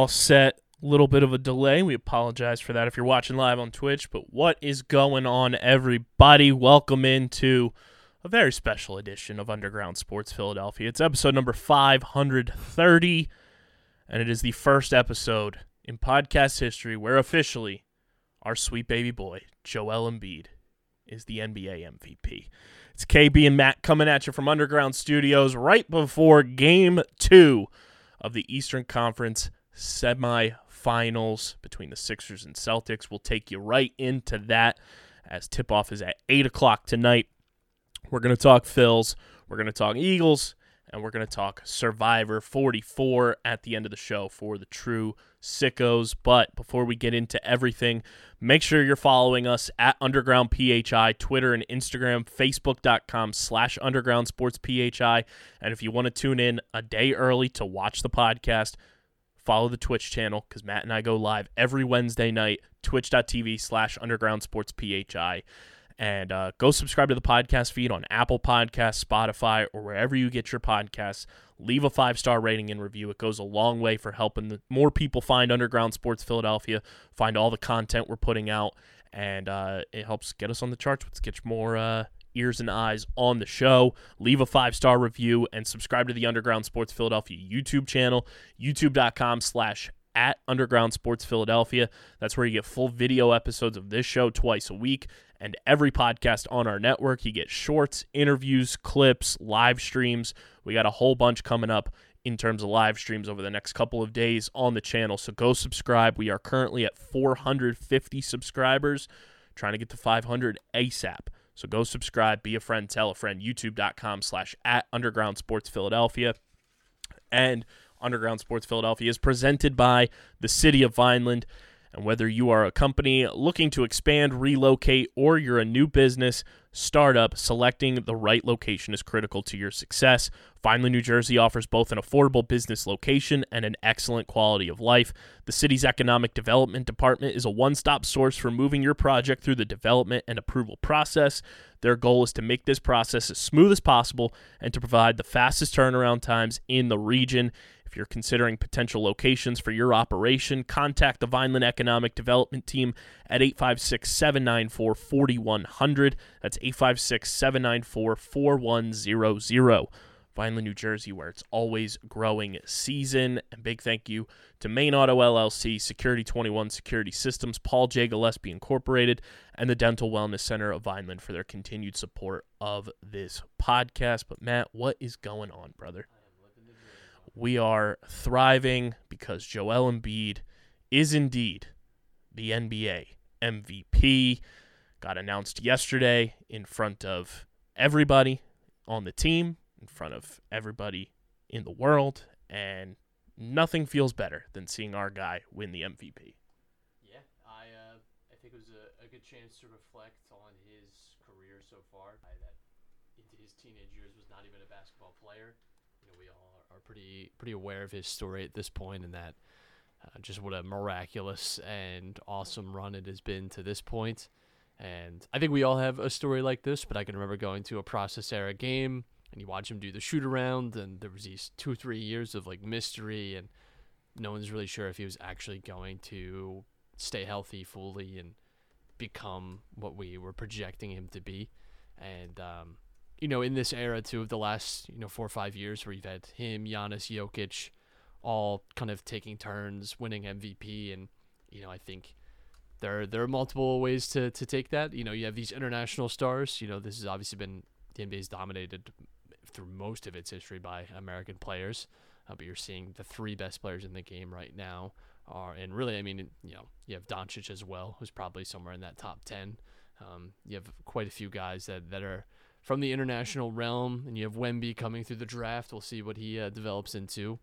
All set. A little bit of a delay. We apologize for that if you're watching live on Twitch. But what is going on, everybody? Welcome into a very special edition of Underground Sports Philadelphia. It's episode number 530, and it is the first episode in podcast history where officially our sweet baby boy, Joel Embiid, is the NBA MVP. It's KB and Matt coming at you from Underground Studios right before game two of the Eastern Conference semifinals between the Sixers and Celtics. We'll take you right into that as tip off is at 8 o'clock tonight. We're going to talk Phils, we're going to talk Eagles, and we're going to talk Survivor 44 at the end of the show for the true sickos. But before we get into everything, make sure you're following us at Underground PHI, Twitter and Instagram, Facebook.com slash Underground Sports PHI. And if you want to tune in a day early to watch the podcast, follow the Twitch channel because Matt and I go live every Wednesday night, twitch.tv slash Underground Sports PHI. And uh, go subscribe to the podcast feed on Apple Podcasts, Spotify, or wherever you get your podcasts. Leave a five star rating and review. It goes a long way for helping the, more people find Underground Sports Philadelphia, find all the content we're putting out, and uh, it helps get us on the charts, which gets more uh, ears and eyes on the show. Leave a five star review and subscribe to the Underground Sports Philadelphia YouTube channel, youtube.com slash at Underground Sports Philadelphia. That's where you get full video episodes of this show twice a week and every podcast on our network. You get shorts, interviews, clips, live streams. We got a whole bunch coming up in terms of live streams over the next couple of days on the channel. So go subscribe. We are currently at 450 subscribers, trying to get to 500 ASAP. So go subscribe, be a friend, tell a friend. YouTube.com slash at Underground Sports Philadelphia. And Underground Sports Philadelphia is presented by the City of Vineland. And whether you are a company looking to expand, relocate, or you're a new business, startup, selecting the right location is critical to your success. Finally, New Jersey offers both an affordable business location and an excellent quality of life. The city's economic development department is a one stop source for moving your project through the development and approval process. Their goal is to make this process as smooth as possible and to provide the fastest turnaround times in the region. If you're considering potential locations for your operation, contact the Vineland Economic Development Team at 856 794 4100. That's 856 794 4100. Vineland, New Jersey, where it's always growing season. And big thank you to Main Auto LLC, Security 21 Security Systems, Paul J. Gillespie Incorporated, and the Dental Wellness Center of Vineland for their continued support of this podcast. But Matt, what is going on, brother? We are thriving because Joel Embiid is indeed the NBA MVP. Got announced yesterday in front of everybody on the team, in front of everybody in the world, and nothing feels better than seeing our guy win the MVP. Yeah, I uh, I think it was a, a good chance to reflect on his career so far. I, that into his teenage years was not even a basketball player. You know, we all are pretty pretty aware of his story at this point, and that uh, just what a miraculous and awesome run it has been to this point. And I think we all have a story like this, but I can remember going to a process era game and you watch him do the shoot around, and there was these two three years of like mystery, and no one's really sure if he was actually going to stay healthy fully and become what we were projecting him to be. And um, you know, in this era too of the last you know four or five years, where you've had him, Giannis, Jokic, all kind of taking turns winning MVP, and you know, I think there there are multiple ways to to take that. You know, you have these international stars. You know, this has obviously been the NBA's dominated through most of its history by American players. Uh, but you're seeing the three best players in the game right now are, and really, I mean, you know, you have Doncic as well, who's probably somewhere in that top ten. Um, you have quite a few guys that that are from the international realm, and you have Wemby coming through the draft. We'll see what he uh, develops into.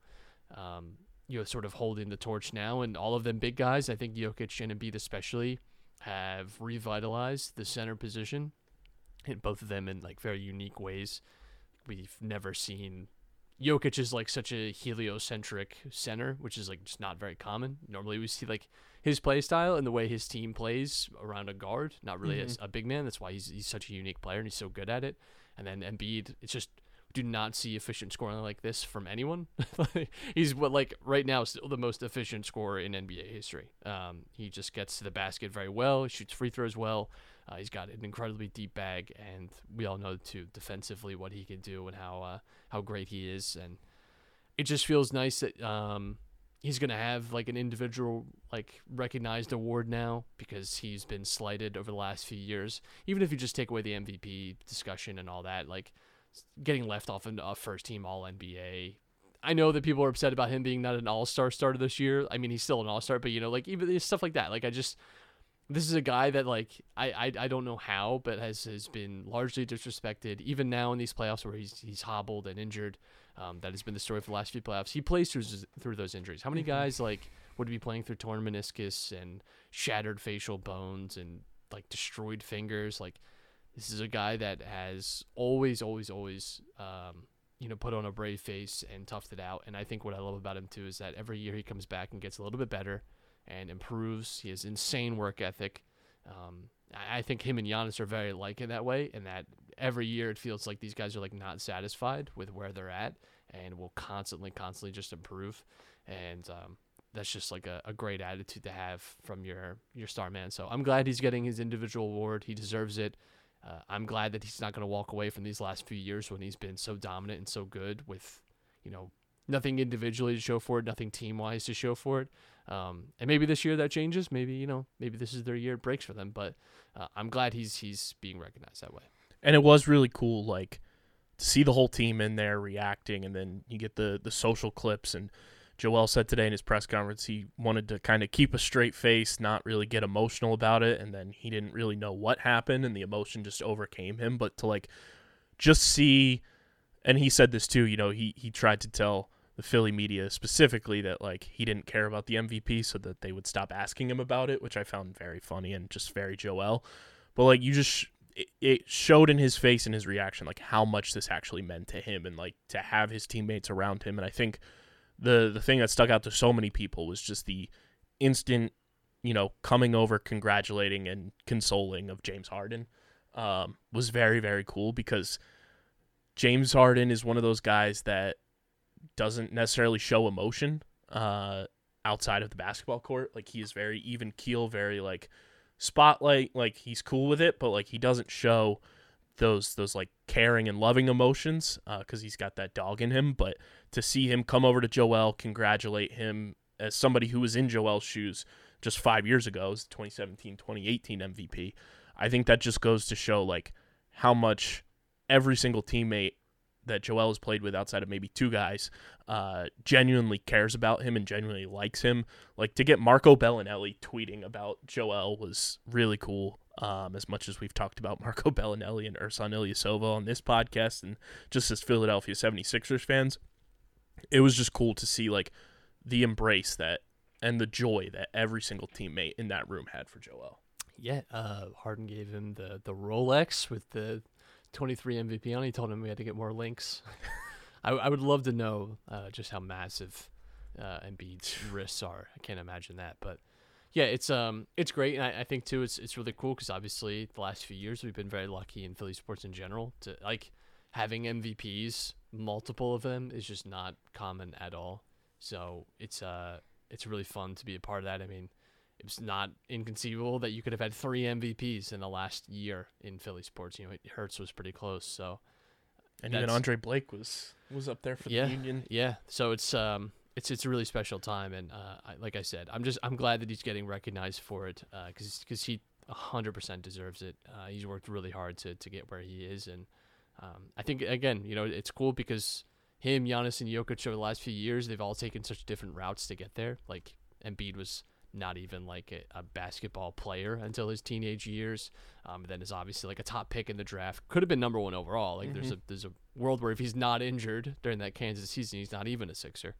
Um, you know, sort of holding the torch now, and all of them big guys. I think Jokic and Embiid especially have revitalized the center position, and both of them in like very unique ways. We've never seen Jokic is like such a heliocentric center, which is like just not very common. Normally, we see like his play style and the way his team plays around a guard, not really as a big man. That's why he's he's such a unique player and he's so good at it. And then Embiid, it's just do not see efficient scoring like this from anyone. he's what like right now still the most efficient scorer in NBA history. Um, he just gets to the basket very well, he shoots free throws well. Uh, he's got an incredibly deep bag, and we all know too defensively what he can do and how uh, how great he is. And it just feels nice that um, he's gonna have like an individual like recognized award now because he's been slighted over the last few years. Even if you just take away the MVP discussion and all that, like getting left off in a first team All NBA. I know that people are upset about him being not an All Star starter this year. I mean, he's still an All Star, but you know, like even stuff like that. Like I just, this is a guy that like I, I I don't know how, but has has been largely disrespected. Even now in these playoffs where he's he's hobbled and injured, um, that has been the story for the last few playoffs. He plays through through those injuries. How many guys like would be playing through torn meniscus and shattered facial bones and like destroyed fingers? Like this is a guy that has always, always, always, um, you know, put on a brave face and toughed it out. And I think what I love about him too is that every year he comes back and gets a little bit better and improves. He has insane work ethic. Um, I think him and Giannis are very alike in that way, and that every year it feels like these guys are like not satisfied with where they're at, and will constantly, constantly just improve. And um, that's just like a, a great attitude to have from your your star man. So I'm glad he's getting his individual award. He deserves it. Uh, I'm glad that he's not going to walk away from these last few years when he's been so dominant and so good with, you know, nothing individually to show for it, nothing team wise to show for it. Um, and maybe this year that changes. Maybe you know, maybe this is their year it breaks for them. But uh, I'm glad he's he's being recognized that way. and it was really cool like to see the whole team in there reacting and then you get the the social clips and Joel said today in his press conference he wanted to kind of keep a straight face, not really get emotional about it, and then he didn't really know what happened and the emotion just overcame him, but to like just see and he said this too, you know, he he tried to tell the Philly media specifically that like he didn't care about the MVP so that they would stop asking him about it, which I found very funny and just very Joel. But like you just it, showed in his face and his reaction like how much this actually meant to him and like to have his teammates around him and I think the the thing that stuck out to so many people was just the instant you know coming over congratulating and consoling of James Harden um, was very very cool because James Harden is one of those guys that doesn't necessarily show emotion uh, outside of the basketball court. Like he is very even keel, very like spotlight. Like he's cool with it, but like he doesn't show those those like caring and loving emotions because he's got that dog in him. But to see him come over to Joel, congratulate him as somebody who was in Joel's shoes just five years ago, as 2017, 2018 MVP. I think that just goes to show like how much every single teammate that Joel has played with outside of maybe two guys uh, genuinely cares about him and genuinely likes him. Like to get Marco Belinelli tweeting about Joel was really cool. Um, as much as we've talked about Marco Belinelli and Ersan Ilyasova on this podcast and just as Philadelphia 76ers fans, it was just cool to see like the embrace that and the joy that every single teammate in that room had for Joel. Yeah, uh, Harden gave him the the Rolex with the 23 MVP on. it. He told him we had to get more links. I, I would love to know uh, just how massive uh, Embiid's wrists are. I can't imagine that, but yeah, it's um it's great, and I, I think too it's it's really cool because obviously the last few years we've been very lucky in Philly sports in general to like having MVPs, multiple of them is just not common at all. So it's uh it's really fun to be a part of that. I mean, it's not inconceivable that you could have had three MVPs in the last year in Philly sports. You know, Hurts was pretty close. So And even Andre Blake was was up there for yeah, the Union. yeah. So it's um it's it's a really special time, and uh, I, like I said, I'm just I'm glad that he's getting recognized for it because because he 100% deserves it. Uh, he's worked really hard to to get where he is, and um, I think again, you know, it's cool because him, Giannis, and Jokic over the last few years, they've all taken such different routes to get there. Like Embiid was not even like a, a basketball player until his teenage years. Um, then is obviously like a top pick in the draft. Could have been number one overall. Like there's a there's a world where if he's not injured during that Kansas season, he's not even a Sixer.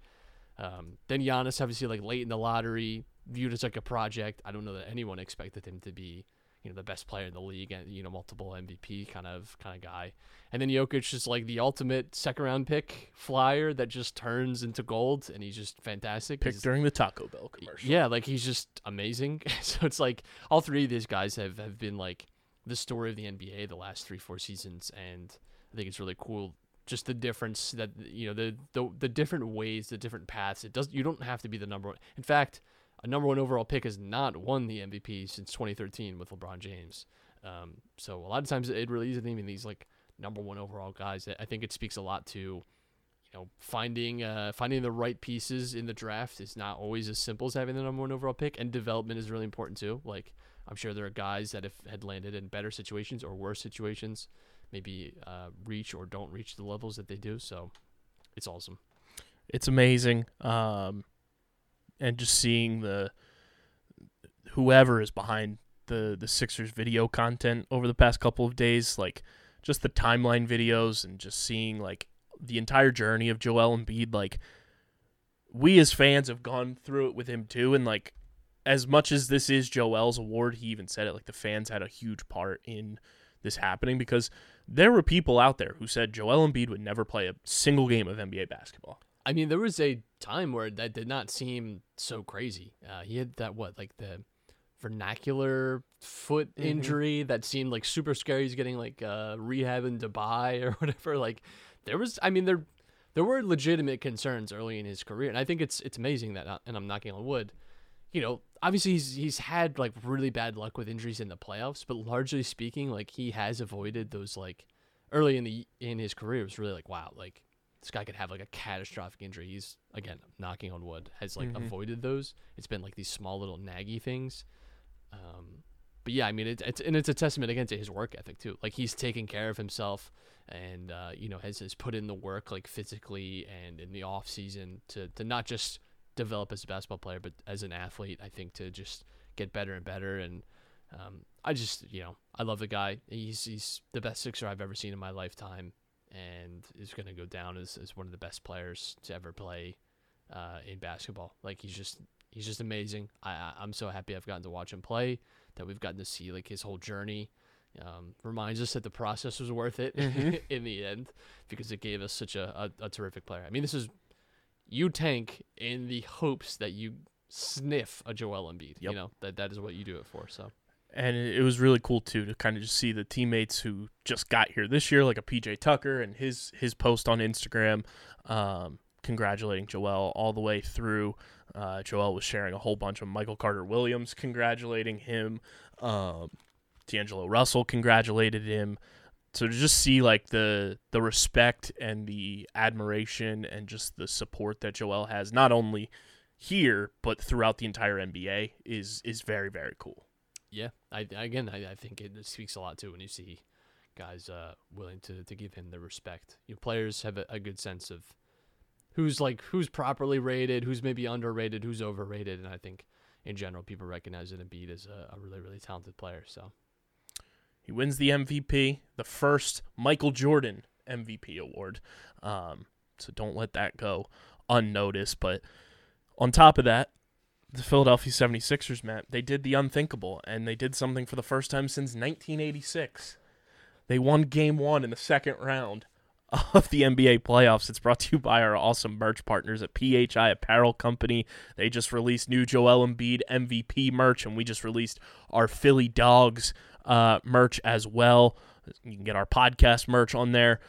Um, then Giannis obviously like late in the lottery, viewed as like a project. I don't know that anyone expected him to be, you know, the best player in the league and you know multiple MVP kind of kind of guy. And then Jokic is like the ultimate second round pick flyer that just turns into gold, and he's just fantastic. Picked during the Taco Bell commercial. yeah, like he's just amazing. so it's like all three of these guys have, have been like the story of the NBA the last three, four seasons and I think it's really cool just the difference that you know, the the, the different ways, the different paths. It does you don't have to be the number one in fact, a number one overall pick has not won the MVP since twenty thirteen with LeBron James. Um, so a lot of times it really isn't even these like number one overall guys. I- I think it speaks a lot to you know, finding uh, finding the right pieces in the draft is not always as simple as having the number one overall pick, and development is really important too. Like I'm sure there are guys that have had landed in better situations or worse situations, maybe uh, reach or don't reach the levels that they do. So it's awesome. it's amazing. Um, and just seeing the whoever is behind the the Sixers video content over the past couple of days, like just the timeline videos and just seeing like the entire journey of Joel Embiid, like we as fans have gone through it with him too, and like as much as this is Joel's award, he even said it like the fans had a huge part in this happening because there were people out there who said Joel Embiid would never play a single game of NBA basketball. I mean, there was a time where that did not seem so crazy. Uh, he had that what like the navicular foot injury that seemed like super scary. He's getting like uh, rehab in Dubai or whatever. Like there was, I mean, there there were legitimate concerns early in his career, and I think it's it's amazing that, uh, and I'm knocking on wood. You know, obviously he's he's had like really bad luck with injuries in the playoffs, but largely speaking, like he has avoided those like early in the in his career. It was really like wow, like this guy could have like a catastrophic injury. He's again knocking on wood has like avoided those. It's been like these small little naggy things. Um, but yeah, I mean it's it's and it's a testament again to his work ethic too. Like he's taking care of himself and uh, you know has has put in the work like physically and in the off season to to not just develop as a basketball player but as an athlete. I think to just get better and better and um, I just you know I love the guy. He's he's the best sixer I've ever seen in my lifetime and is going to go down as, as one of the best players to ever play uh, in basketball. Like he's just he's just amazing. I I'm so happy I've gotten to watch him play. That we've gotten to see like his whole journey. Um, reminds us that the process was worth it in the end because it gave us such a, a, a terrific player. I mean, this is you tank in the hopes that you sniff a Joel Embiid. You know that that is what you do it for. So and it was really cool too to kind of just see the teammates who just got here this year, like a PJ Tucker and his his post on Instagram, um, congratulating Joel all the way through. Uh, Joel was sharing a whole bunch of Michael Carter Williams congratulating him. Um, D'Angelo Russell congratulated him. So to just see like the the respect and the admiration and just the support that Joel has, not only here but throughout the entire NBA, is is very very cool. Yeah, I again I, I think it speaks a lot too when you see guys uh, willing to, to give him the respect. You know, players have a, a good sense of who's like who's properly rated, who's maybe underrated, who's overrated, and I think in general people recognize that Embiid is a, a really really talented player. So He wins the MVP, the first Michael Jordan MVP award. Um, so don't let that go unnoticed. But on top of that, the Philadelphia 76ers, Matt, they did the unthinkable, and they did something for the first time since 1986. They won game one in the second round of the NBA playoffs. It's brought to you by our awesome merch partners at PHI Apparel Company. They just released new Joel Embiid MVP merch, and we just released our Philly Dogs uh, merch as well. You can get our podcast merch on there.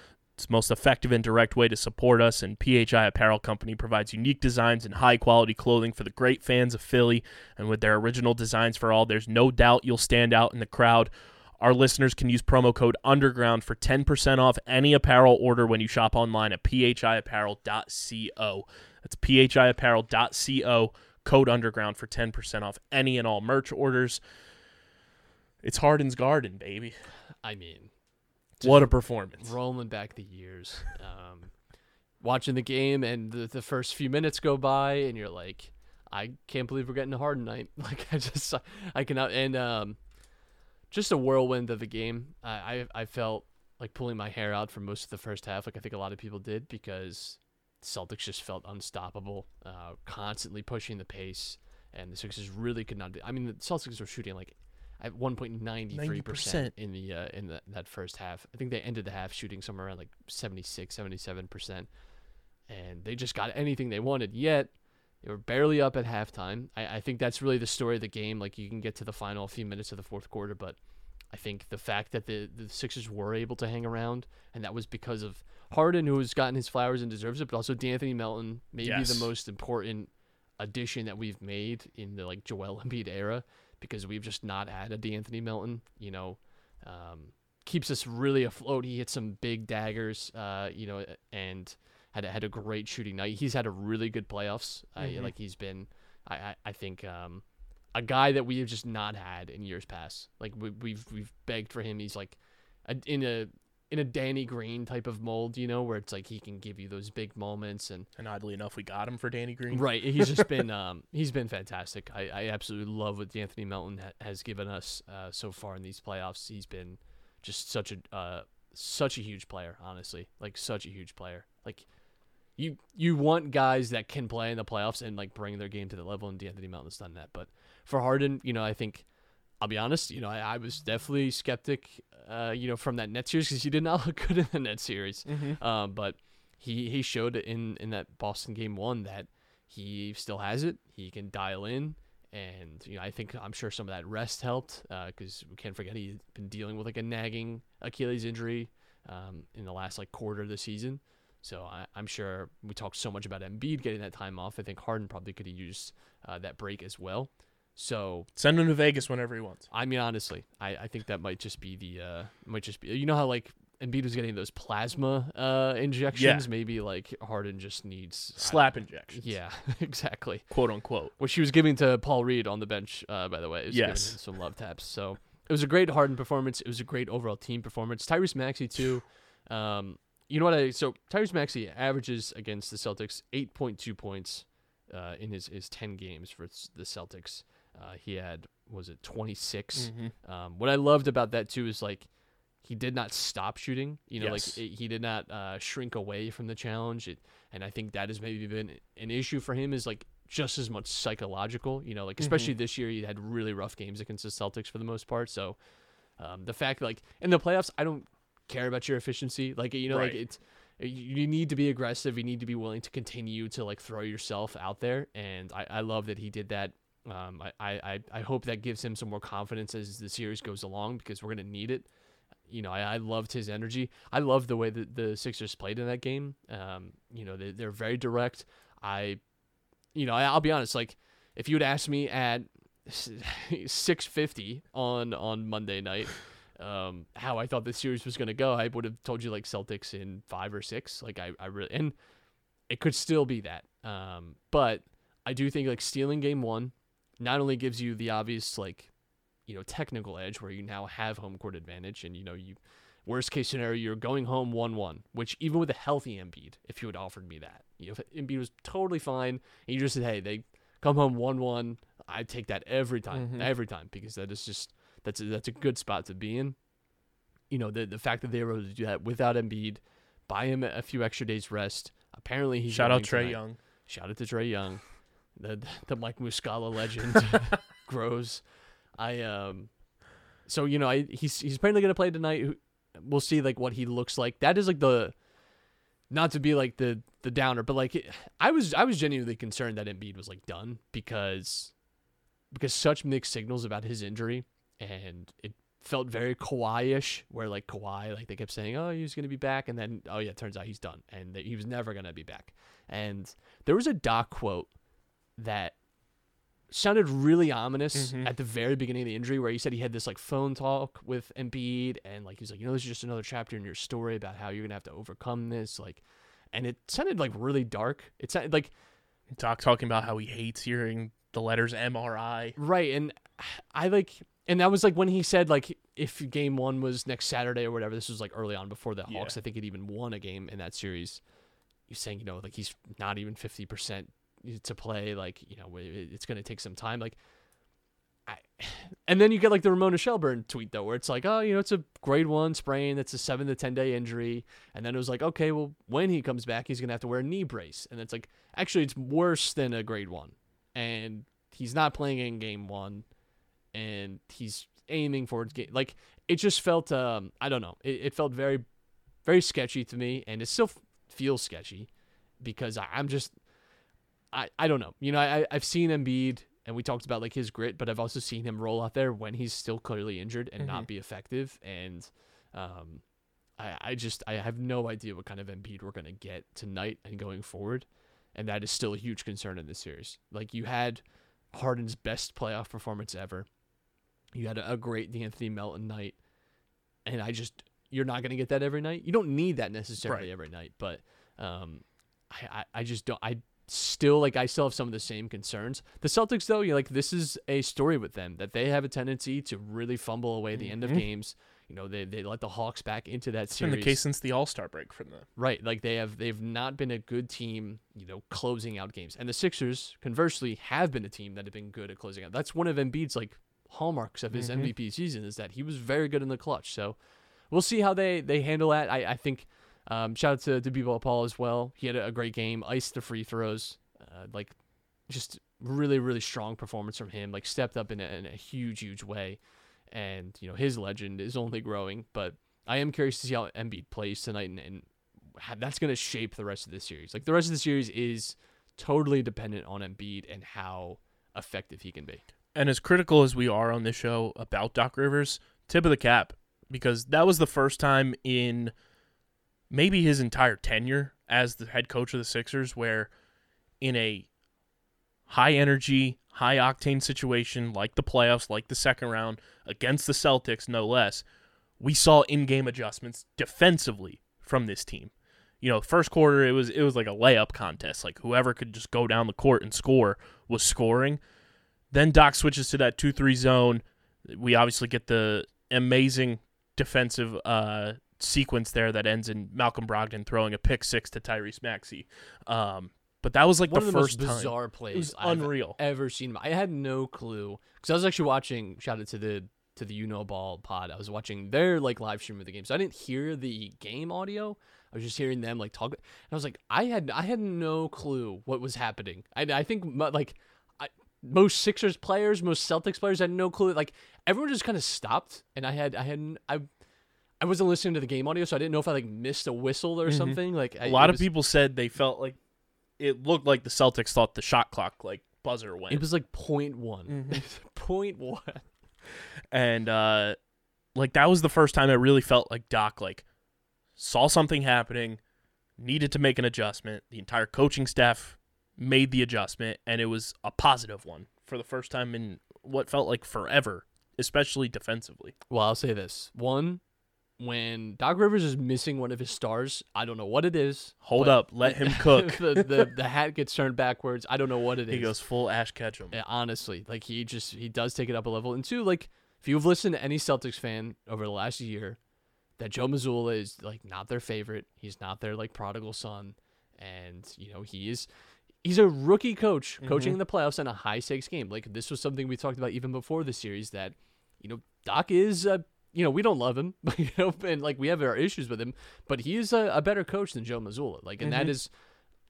Most effective and direct way to support us, and PHI Apparel Company provides unique designs and high quality clothing for the great fans of Philly. And with their original designs for all, there's no doubt you'll stand out in the crowd. Our listeners can use promo code UNDERGROUND for 10% off any apparel order when you shop online at phiapparel.co. That's phiapparel.co, code UNDERGROUND for 10% off any and all merch orders. It's Harden's Garden, baby. I mean, What a performance. rolling back the years, um, watching the game, and the, the first few minutes go by, and you're like, I can't believe we're getting a Harden night. Like I just I cannot and um just a whirlwind of the game. I I, I felt like pulling my hair out for most of the first half, like I think a lot of people did, because Celtics just felt unstoppable, uh, constantly pushing the pace, and the Sixers really could not. Do, I mean, the Celtics were shooting like at one point ninety three 90%. percent in the uh, in the, that first half. I think they ended the half shooting somewhere around like 76, 77 percent, and they just got anything they wanted. Yet they were barely up at halftime. I, I think that's really the story of the game. Like you can get to the final few minutes of the fourth quarter, but I think the fact that the, the Sixers were able to hang around, and that was because of Harden, who has gotten his flowers and deserves it, but also D'Anthony Melton, maybe Yes. the most important addition that we've made in the like Joel Embiid era, because we've just not had a D'Anthony Melton. You know, um, keeps us really afloat. He hit some big daggers, uh, you know, and had a, had a great shooting night. He's had a really good playoffs. I Mhm. like he's been. I I, I think. Um, a guy that we have just not had in years past. Like we, we've we've begged for him. He's like a, in a in a Danny Green type of mold, you know, where it's like he can give you those big moments and And oddly enough, we got him for Danny Green. right. He's just been um he's been fantastic. I, I absolutely love what Anthony Melton ha- has given us uh, so far in these playoffs. He's been just such a uh, such a huge player, honestly. Like such a huge player. Like you you want guys that can play in the playoffs and like bring their game to the level, and D'Anthony Melton's done that. But for Harden, you know, I think I'll be honest. You know, I, I was definitely skeptic. Uh, you know, from that net series because he did not look good in the net series. Mm-hmm. Um, but he he showed in in that Boston game one that he still has it. He can dial in, and you know I think I'm sure some of that rest helped because we can't forget he's been dealing with like a nagging Achilles injury um, in the last like quarter of the season. So I, I'm sure we talked so much about Embiid getting that time off. I think Harden probably could have used uh, that break as well. So Send him to Vegas whenever he wants. I mean, honestly, I, I think that might just be the uh might just be you know how like Embiid was getting those plasma uh injections. Maybe like Harden just needs Slap injections. Yeah, exactly. Quote unquote. Which he was giving to Paul Reed on the bench. Uh, by the way, He was giving Yes. some love taps. So it was a great Harden performance. It was a great overall team performance. Tyrese Maxey too. Um, you know what I so Tyrese Maxey averages against the Celtics eight point two points uh, in his his ten games for the Celtics. Uh, he had was it twenty Mhm. um, what I loved about that too is like he did not stop shooting. You know, Yes. like it, he did not uh, shrink away from the challenge. It, and I think that has maybe been an issue for him is like just as much psychological. You know, like especially this year he had really rough games against the Celtics for the most part. So um, the fact like in the playoffs, I don't care about your efficiency. Like you know, like it's you need to be aggressive. You need to be willing to continue to like throw yourself out there. And I, I love that he did that. Um, I, I, I- hope that gives him some more confidence as the series goes along because we're gonna need it. You know, I, I loved his energy. I loved the way that the Sixers played in that game. Um, you know, they, they're very direct. I, you know, I, I'll be honest. Like, if you would ask me at six fifty on on Monday night, um, how I thought this series was gonna go, I would have told you like Celtics in five or six. Like, I, I really and it could still be that. Um, but I do think like stealing game one not only gives you the obvious like you know technical edge where you now have home court advantage and you know you worst case scenario you're going home 1-1 which even with a healthy Embiid if you had offered me that you know if Embiid was totally fine and you just said hey they come home 1-1 I'd take that every time Mhm. every time because that is just that's a, that's a good spot to be in you know the the fact that they were able to do that without Embiid buy him a few extra days rest apparently he's Shout out Trae tonight. Young. Shout out to Trae Young, the the Mike Muscala legend grows. I um, so you know I he's he's apparently gonna play tonight. We'll see like what he looks like. That is like the not to be like the the downer, but like I was I was genuinely concerned that Embiid was like done because because such mixed signals about his injury and it felt very Kawhi-ish where like Kawhi like they kept saying oh he's gonna be back and then oh yeah it turns out he's done and that he was never gonna be back and there was a doc quote that sounded really ominous Mhm. at the very beginning of the injury where he said he had this like phone talk with Embiid and like he was like, you know, this is just another chapter in your story about how you're gonna have to overcome this. Like and it sounded like really dark. It sounded like Doc talking about how he hates hearing the letters MRI. Right, and I like, and that was like when he said like if game one was next Saturday or whatever. This was like early on before the Hawks. Yeah. I think had even won a game in that series. He's saying you know like he's not even fifty percent to play. Like you know, it's going to take some time. Like, I, and then you get like the Ramona Shelburne tweet though, where it's like, oh, you know, it's a grade one sprain. That's a seven to ten day injury. And then it was like, okay, well, when he comes back, he's going to have to wear a knee brace. And it's like, actually, it's worse than a grade one, and he's not playing in game one, and he's aiming for game. Like it just felt, um, I don't know, it, it felt very, very sketchy to me, and it still feels sketchy because I, I'm just, I, I don't know. You know, I, I've seen Embiid, and we talked about like his grit, but I've also seen him roll out there when he's still clearly injured and not be effective, and um, I, I just I have no idea what kind of Embiid we're gonna get tonight and going forward, and that is still a huge concern in this series. Like you had Harden's best playoff performance ever. You had a, a great D'Anthony Melton night, and I just you're not gonna get that every night. You don't need that necessarily Right. every night, but um, I, I I just don't I still like I still have some of the same concerns. The Celtics though, you know, like this is a story with them that they have a tendency to really fumble away the end of mm-hmm. games. You know, they they let the Hawks back into that It's been series. the case since the All Star break for them. Right, like they have they've not been a good team, you know, closing out games. And the Sixers, conversely, have been a team that have been good at closing out. That's one of Embiid's like hallmarks of his mm-hmm. MVP season is that he was very good in the clutch. So we'll see how they they handle that. I I think um, shout out to to B-Ball Paul as well. He had a, great game, iced the free throws, uh, like just really really strong performance from him. Like stepped up in a, in a huge huge way, and you know his legend is only growing. But I am curious to see how Embiid plays tonight, and, and that's going to shape the rest of the series. Like the rest of the series is totally dependent on Embiid and how effective he can be. And as critical as we are on this show about Doc Rivers, tip of the cap because that was the first time in maybe his entire tenure as the head coach of the Sixers where in a high energy, high octane situation like the playoffs, like the second round against the Celtics no less, we saw in-game adjustments defensively from this team. You know, first quarter it was it was like a layup contest. Like whoever could just go down the court and score was scoring. Then Doc switches to that 2 3 zone. We obviously get the amazing defensive uh, sequence there that ends in Malcolm Brogdon throwing a pick six to Tyrese Maxey. Um, but that was like One the of the first most time. bizarre plays was I've unreal. ever seen. I had no clue because I was actually watching. Shout out to the to the You Know Ball pod. I was watching their like live stream of the game, so I didn't hear the game audio. I was just hearing them like talk, and I was like, I had I had no clue what was happening. I I think like I, most Sixers players, most Celtics players had no clue. Like everyone just kind of stopped, and I had I had I. I wasn't listening to the game audio, so I didn't know if I like missed a whistle or something. Like I, Mm-hmm. a lot it of people said they felt like it looked like the Celtics thought the shot clock like buzzer went. It was like point one. Mm-hmm. point one. and uh like that was the first time I really felt like Doc like saw something happening, needed to make an adjustment. The entire coaching staff made the adjustment and it was a positive one for the first time in what felt like forever, especially defensively. Well, I'll say this. One, when Doc Rivers is missing one of his stars, I don't know what it is. Hold up, let him cook. the, the the hat gets turned backwards. I don't know what it is. he goes full Ash Ketchum. Yeah, honestly, like he just he does take it up a level. And two, like if you've listened to any Celtics fan over the last year, that Joe Mazzulla is like not their favorite. He's not their like prodigal son, and you know he is. He's a rookie coach coaching in the playoffs in a high stakes game. Like this was something we talked about even before the series. That you know Doc is uh, you know we don't love him, you know, and like we have our issues with him, but he is a, a better coach than Joe Mazzulla. Like, and that is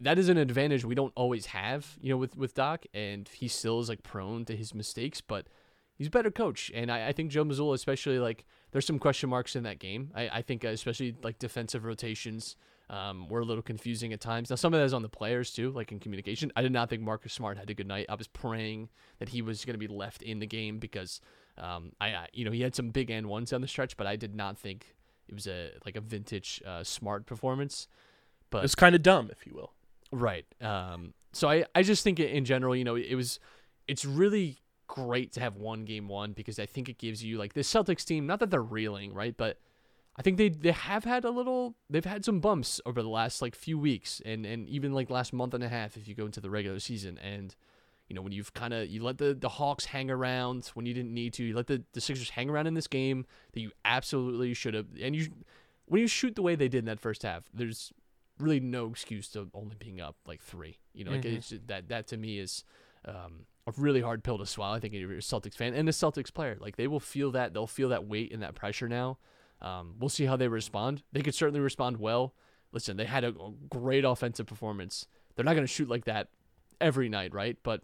that is an advantage we don't always have, you know, with with Doc, and he still is like prone to his mistakes, but he's a better coach, and I, I think Joe Mazzulla, especially like there's some question marks in that game. I, I think uh, especially like defensive rotations um, were a little confusing at times. Now some of that is on the players too, like in communication. I did not think Marcus Smart had a good night. I was praying that he was going to be left in the game because um, I, I you know he had some big and ones down the stretch, but I did not think it was a like a vintage uh, Smart performance. But It's kind of dumb, if you will. Right. Um, so I, I just think in general, you know, it was, it's really great to have one game one because I think it gives you like this Celtics team, not that they're reeling, right? But I think they, they have had a little, they've had some bumps over the last like few weeks and, and even like last month and a half if you go into the regular season. And, you know, when you've kind of, you let the, the Hawks hang around when you didn't need to, you let the, the Sixers hang around in this game that you absolutely should have. And you, when you shoot the way they did in that first half, there's, really no excuse to only being up like three. You know, like Mhm. it's that that to me is um, a really hard pill to swallow. I think if you're a Celtics fan and a Celtics player, like they will feel that they'll feel that weight and that pressure now. Um, we'll see how they respond. They could certainly respond well. Listen, they had a, a great offensive performance. They're not going to shoot like that every night, right? But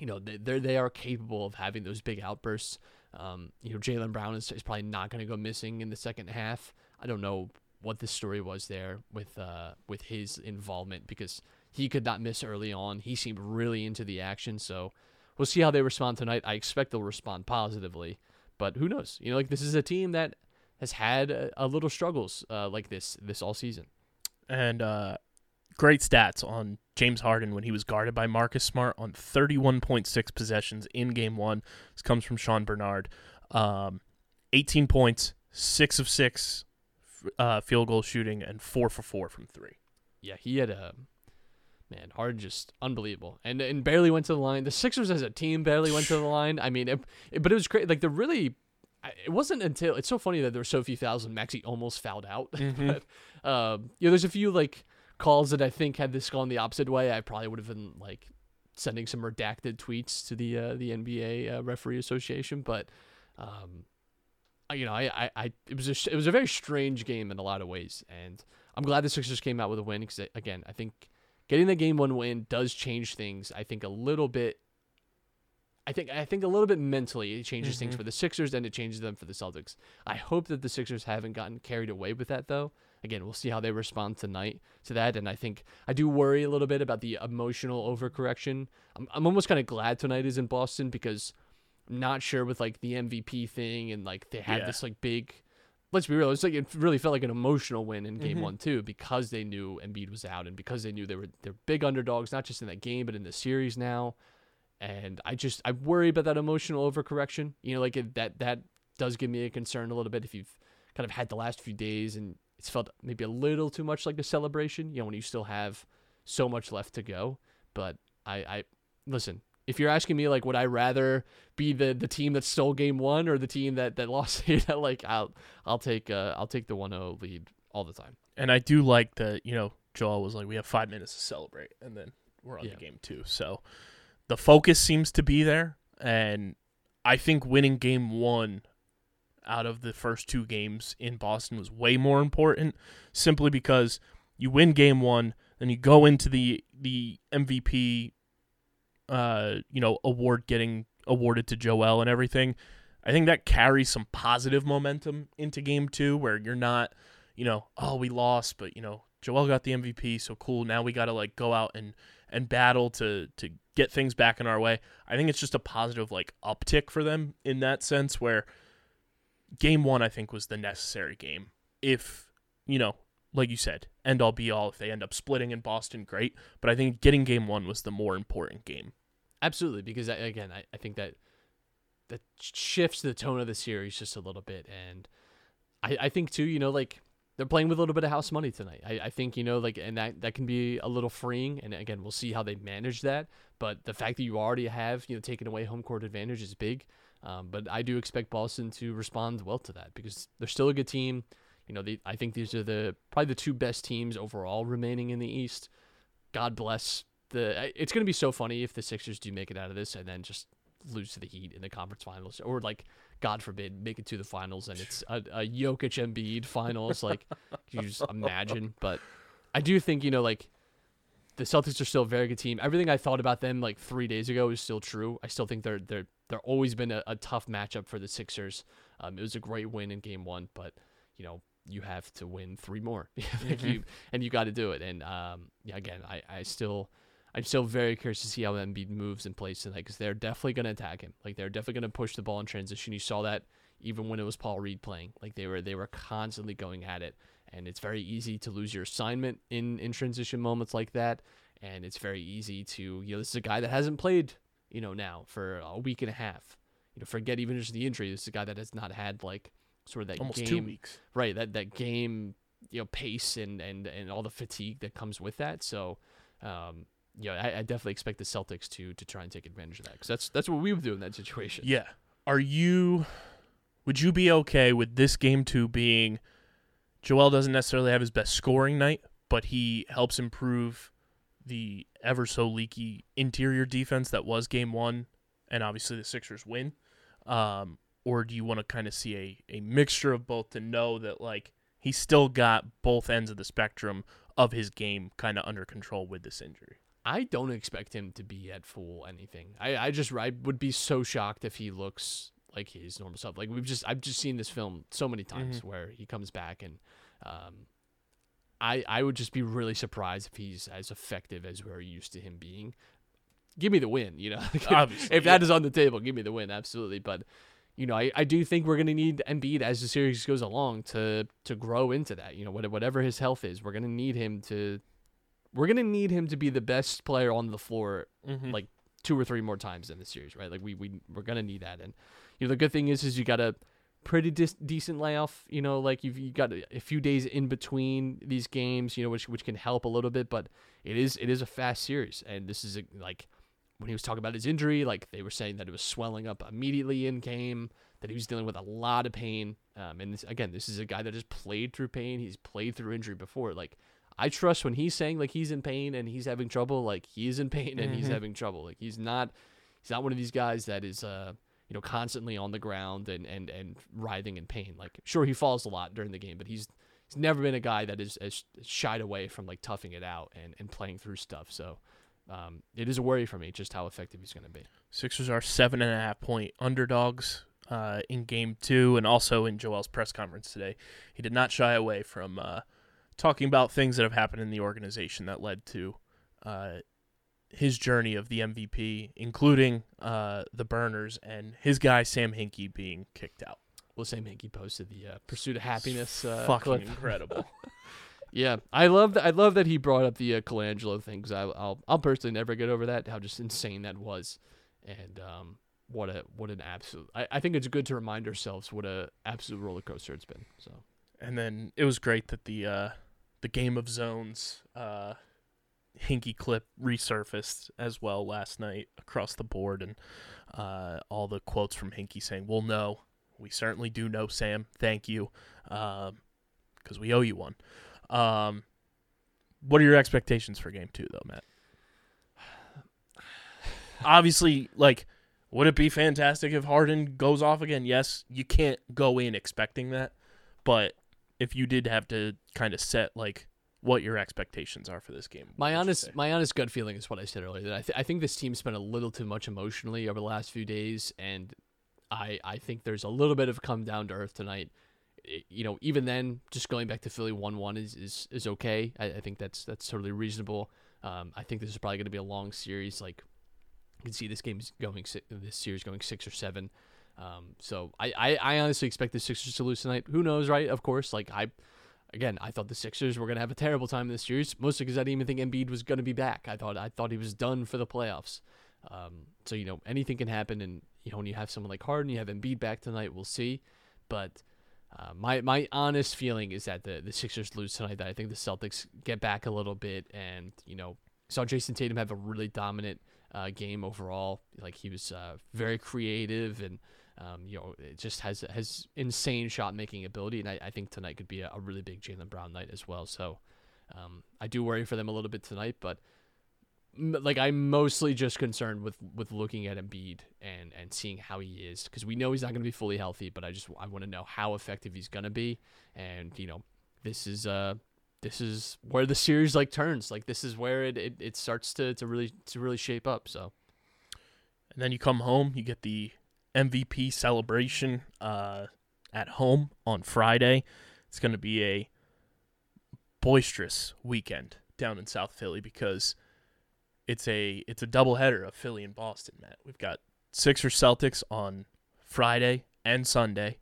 you know they they are capable of having those big outbursts. Um, you know, Jaylen Brown is, is probably not going to go missing in the second half. I don't know what the story was there with uh with his involvement because he could not miss early on. He seemed really into the action, so we'll see how they respond tonight. I expect they'll respond positively, but who knows? You know, like this is a team that has had a, a little struggles uh, like this this all season. and uh, great stats on James Harden when he was guarded by Marcus Smart on 31.6 possessions in game one. This comes from Sean Bernard. Um, 18 points, six of six uh, field goal shooting, and four for four from three. Yeah, he had a man Harden just unbelievable, and and barely went to the line. The Sixers as a team barely went to the line. I mean, it, it- but it was great. Like the really, it wasn't until it's so funny that there were so few fouls and Maxey almost fouled out. Mhm. but, um, you know, there's a few like calls that I think had this gone the opposite way, I probably would have been like sending some redacted tweets to the uh, the NBA uh, referee association. But um, I- you know, I, I, I it was a it was a very strange game in a lot of ways, and I'm glad the Sixers came out with a win because again, I think getting the game one win does change things. I think a little bit. I think I think a little bit mentally it changes things Mhm. for the Sixers and it changes them for the Celtics. I hope that the Sixers haven't gotten carried away with that though. Again, we'll see how they respond tonight to that, and I think I do worry a little bit about the emotional overcorrection. I'm I'm almost kind of glad tonight is in Boston because I'm not sure with like the MVP thing and like they had Yeah. this like big. Let's be real. It's like it really felt like an emotional win in Game Mhm. One too because they knew Embiid was out and because they knew they were they're big underdogs not just in that game but in the series now. And I just I worry about that emotional overcorrection. You know, like it, that that does give me a concern a little bit if you've kind of had the last few days and it's felt maybe a little too much like a celebration. You know, when you still have so much left to go. But I I listen. If you're asking me like would I rather be the the team that stole game 1 or the team that that lost like I'll I'll take uh I'll take the 1-0 lead all the time. And I do like that, you know, Joel was like, we have five minutes to celebrate, and then we're on Yeah. to game two. So the focus seems to be there. And I think winning game one out of the first two games in Boston was way more important simply because you win game one, then you go into the the MVP uh, you know, award getting awarded to Joel and everything. I think that carries some positive momentum into game two where you're not, you know, oh we lost, but you know, Joel got the MVP, so cool. Now we gotta like go out and and battle to to get things back in our way. I think it's just a positive like uptick for them in that sense where game one I think was the necessary game. If, you know, like you said, end all be all, if they end up splitting in Boston, great. But I think getting game one was the more important game. Absolutely, because I, again, I, I think that that shifts the tone of the series just a little bit, and I, I think too, you know, like they're playing with a little bit of house money tonight. I, I think you know, like, and that that can be a little freeing, and again, we'll see how they manage that. But the fact that you already have you know taken away home court advantage is big. Um, but I do expect Boston to respond well to that because they're still a good team. You know, they, I think these are the probably the two best teams overall remaining in the East. God bless the. It's going to be so funny if the Sixers do make it out of this and then just lose to the Heat in the conference finals, or like God forbid make it to the finals and it's a, a Jokic Embiid finals. Like you just imagine, but I do think you know like the Celtics are still a very good team. Everything I thought about them like three days ago is still true. I still think they're they're they're always been a, a tough matchup for the Sixers. Um, it was a great win in Game One, but you know you have to win three more, like you and you got to do it. And um, yeah, again, I I still. I'm still very curious to see how Embiid moves and plays tonight because they're definitely going to attack him. Like they're definitely going to push the ball in transition. You saw that even when it was Paul Reed playing. Like they were they were constantly going at it, and it's very easy to lose your assignment in in transition moments like that. And it's very easy to you know this is a guy that hasn't played you know now for a week and a half. You know forget even just the injury. This is a guy that has not had like sort of that Almost game two weeks. right that that game you know pace and and and all the fatigue that comes with that so um know I, I definitely expect the celtics to to try and take advantage of that because that's that's what we would do in that situation Yeah. Are you would you be okay with this game two being Joel doesn't necessarily have his best scoring night, but he helps improve the ever so leaky interior defense that was game one, and obviously the Sixers win? Um, or do you want to kind of see a, a mixture of both to know that like he's still got both ends of the spectrum of his game kind of under control with this injury? I don't expect him to be at full anything. I, I just I would be so shocked if he looks like his normal self. Like we've just I've just seen this film so many times where he comes back and um I I would just be really surprised if he's as effective as we're used to him being. Give me the win, you know. if if that is on the table, give me the win, absolutely. But you know, I, I do think we're gonna need Embiid as the series goes along to to grow into that. You know, what- whatever his health is, we're gonna need him to we're gonna need him to be the best player on the floor Mhm. like two or three more times in the series, right? Like we we we're gonna need that, and you know the good thing is is you got a pretty dis- decent layoff. You know, like you've you got a, a few days in between these games, you know, which which can help a little bit, but it is it is a fast series, and this is a, like when he was talking about his injury, like they were saying that it was swelling up immediately in game, that he was dealing with a lot of pain. Um, and this, again, this is a guy that has played through pain. He's played through injury before. Like I trust when he's saying like he's in pain and he's having trouble, like he is in pain and he's Mhm. having trouble. Like he's not he's not one of these guys that is uh you know constantly on the ground and and and writhing in pain. Like sure he falls a lot during the game, but he's he's never been a guy that is has shied away from like toughing it out and and playing through stuff. So um, it is a worry for me just how effective he's going to be. Sixers are seven and a half point underdogs uh, in game two, and also in Joel's press conference today. He did not shy away from uh, talking about things that have happened in the organization that led to uh, his journey of the MVP, including uh, the burners and his guy Sam Hinkie being kicked out. Well, Sam Hinkie posted the uh, pursuit of happiness uh, Fucking clip. incredible. Yeah, I love that. I love that he brought up the uh, Colangelo thing because I'll I'll personally never get over that. How just insane that was, and um, what a what an absolute. I, I think it's good to remind ourselves what a absolute roller coaster it's been. So And then it was great that the uh, the game of zones uh, Hinkie clip resurfaced as well last night across the board, and uh, all the quotes from Hinkie saying, "Well, no. We certainly do know, Sam. Thank you, because we owe you one." Um, what are your expectations for Game Two, though, Matt? Obviously, like. Would it be fantastic if Harden goes off again? Yes, you can't go in expecting that, but if you did have to kind of set like what your expectations are for this game. my what would you honest my honest gut feeling is what I said earlier. That I th- I think this team spent a little too much emotionally over the last few days, and I I think there's a little bit of come down to earth tonight. I- you know, even then, just going back to Philly one one is is is okay. I, I think that's that's totally reasonable. Um, I think this is probably going to be a long series. Like you can see this game's going si- this series going six or seven. Um, so I, I, I honestly expect the Sixers to lose tonight. Who knows, right? Of course, like I, again, I thought the Sixers were gonna have a terrible time this series, mostly because I didn't even think Embiid was gonna be back. I thought I thought he was done for the playoffs. Um, so you know anything can happen, and you know when you have someone like Harden, you have Embiid back tonight. We'll see, but. Uh, my my honest feeling is that the, the Sixers lose tonight. That I think the Celtics get back a little bit, and you know saw Jayson Tatum have a really dominant uh, game overall. Like he was uh, very creative and um, you know it just has has insane shot making ability. And I, I think tonight could be a, a really big Jaylen Brown night as well. So um, I do worry for them a little bit tonight, but m- like I'm mostly just concerned with with looking at Embiid and and seeing how he is because we know he's not going to be fully healthy, but I just I want to know how effective he's going to be, and you know this is uh this is where the series like turns like this is where it, it, it starts to, to really to really shape up so and then you come home, you get the MVP celebration uh, at home on Friday. It's going to be a boisterous weekend down in South Philly because it's a it's a doubleheader of Philly and Boston. Matt, we've got Sixers Celtics on Friday and Sunday,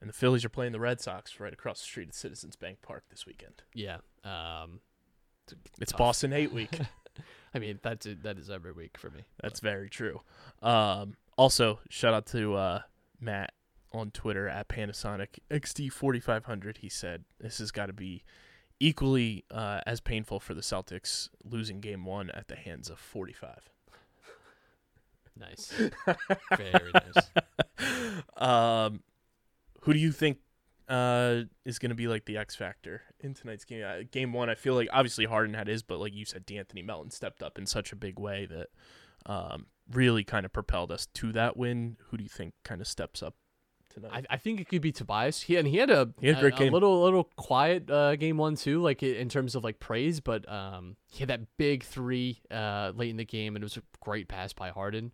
and the Phillies are playing the Red Sox right across the street at Citizens Bank Park this weekend. yeah um It's Tough. Boston Hate Week. i mean that's it, that is every week for me That's very true. Um, also, shout out to uh, Matt on Twitter at Panasonic XD4500. He said this has got to be equally uh, as painful for the Celtics losing game one at the hands of 45. nice very nice Um, who do you think? Uh, is going to be like the X factor in tonight's game. Uh, game one, I feel like obviously Harden had his, but like you said, De'Anthony Melton stepped up in such a big way that um, really kind of propelled us to that win. Who do you think kind of steps up tonight? I, I think it could be Tobias. He and he had a, He had a game. little little quiet uh, game one too, like in terms of like praise. But um, he had that big three uh, late in the game, and it was a great pass by Harden.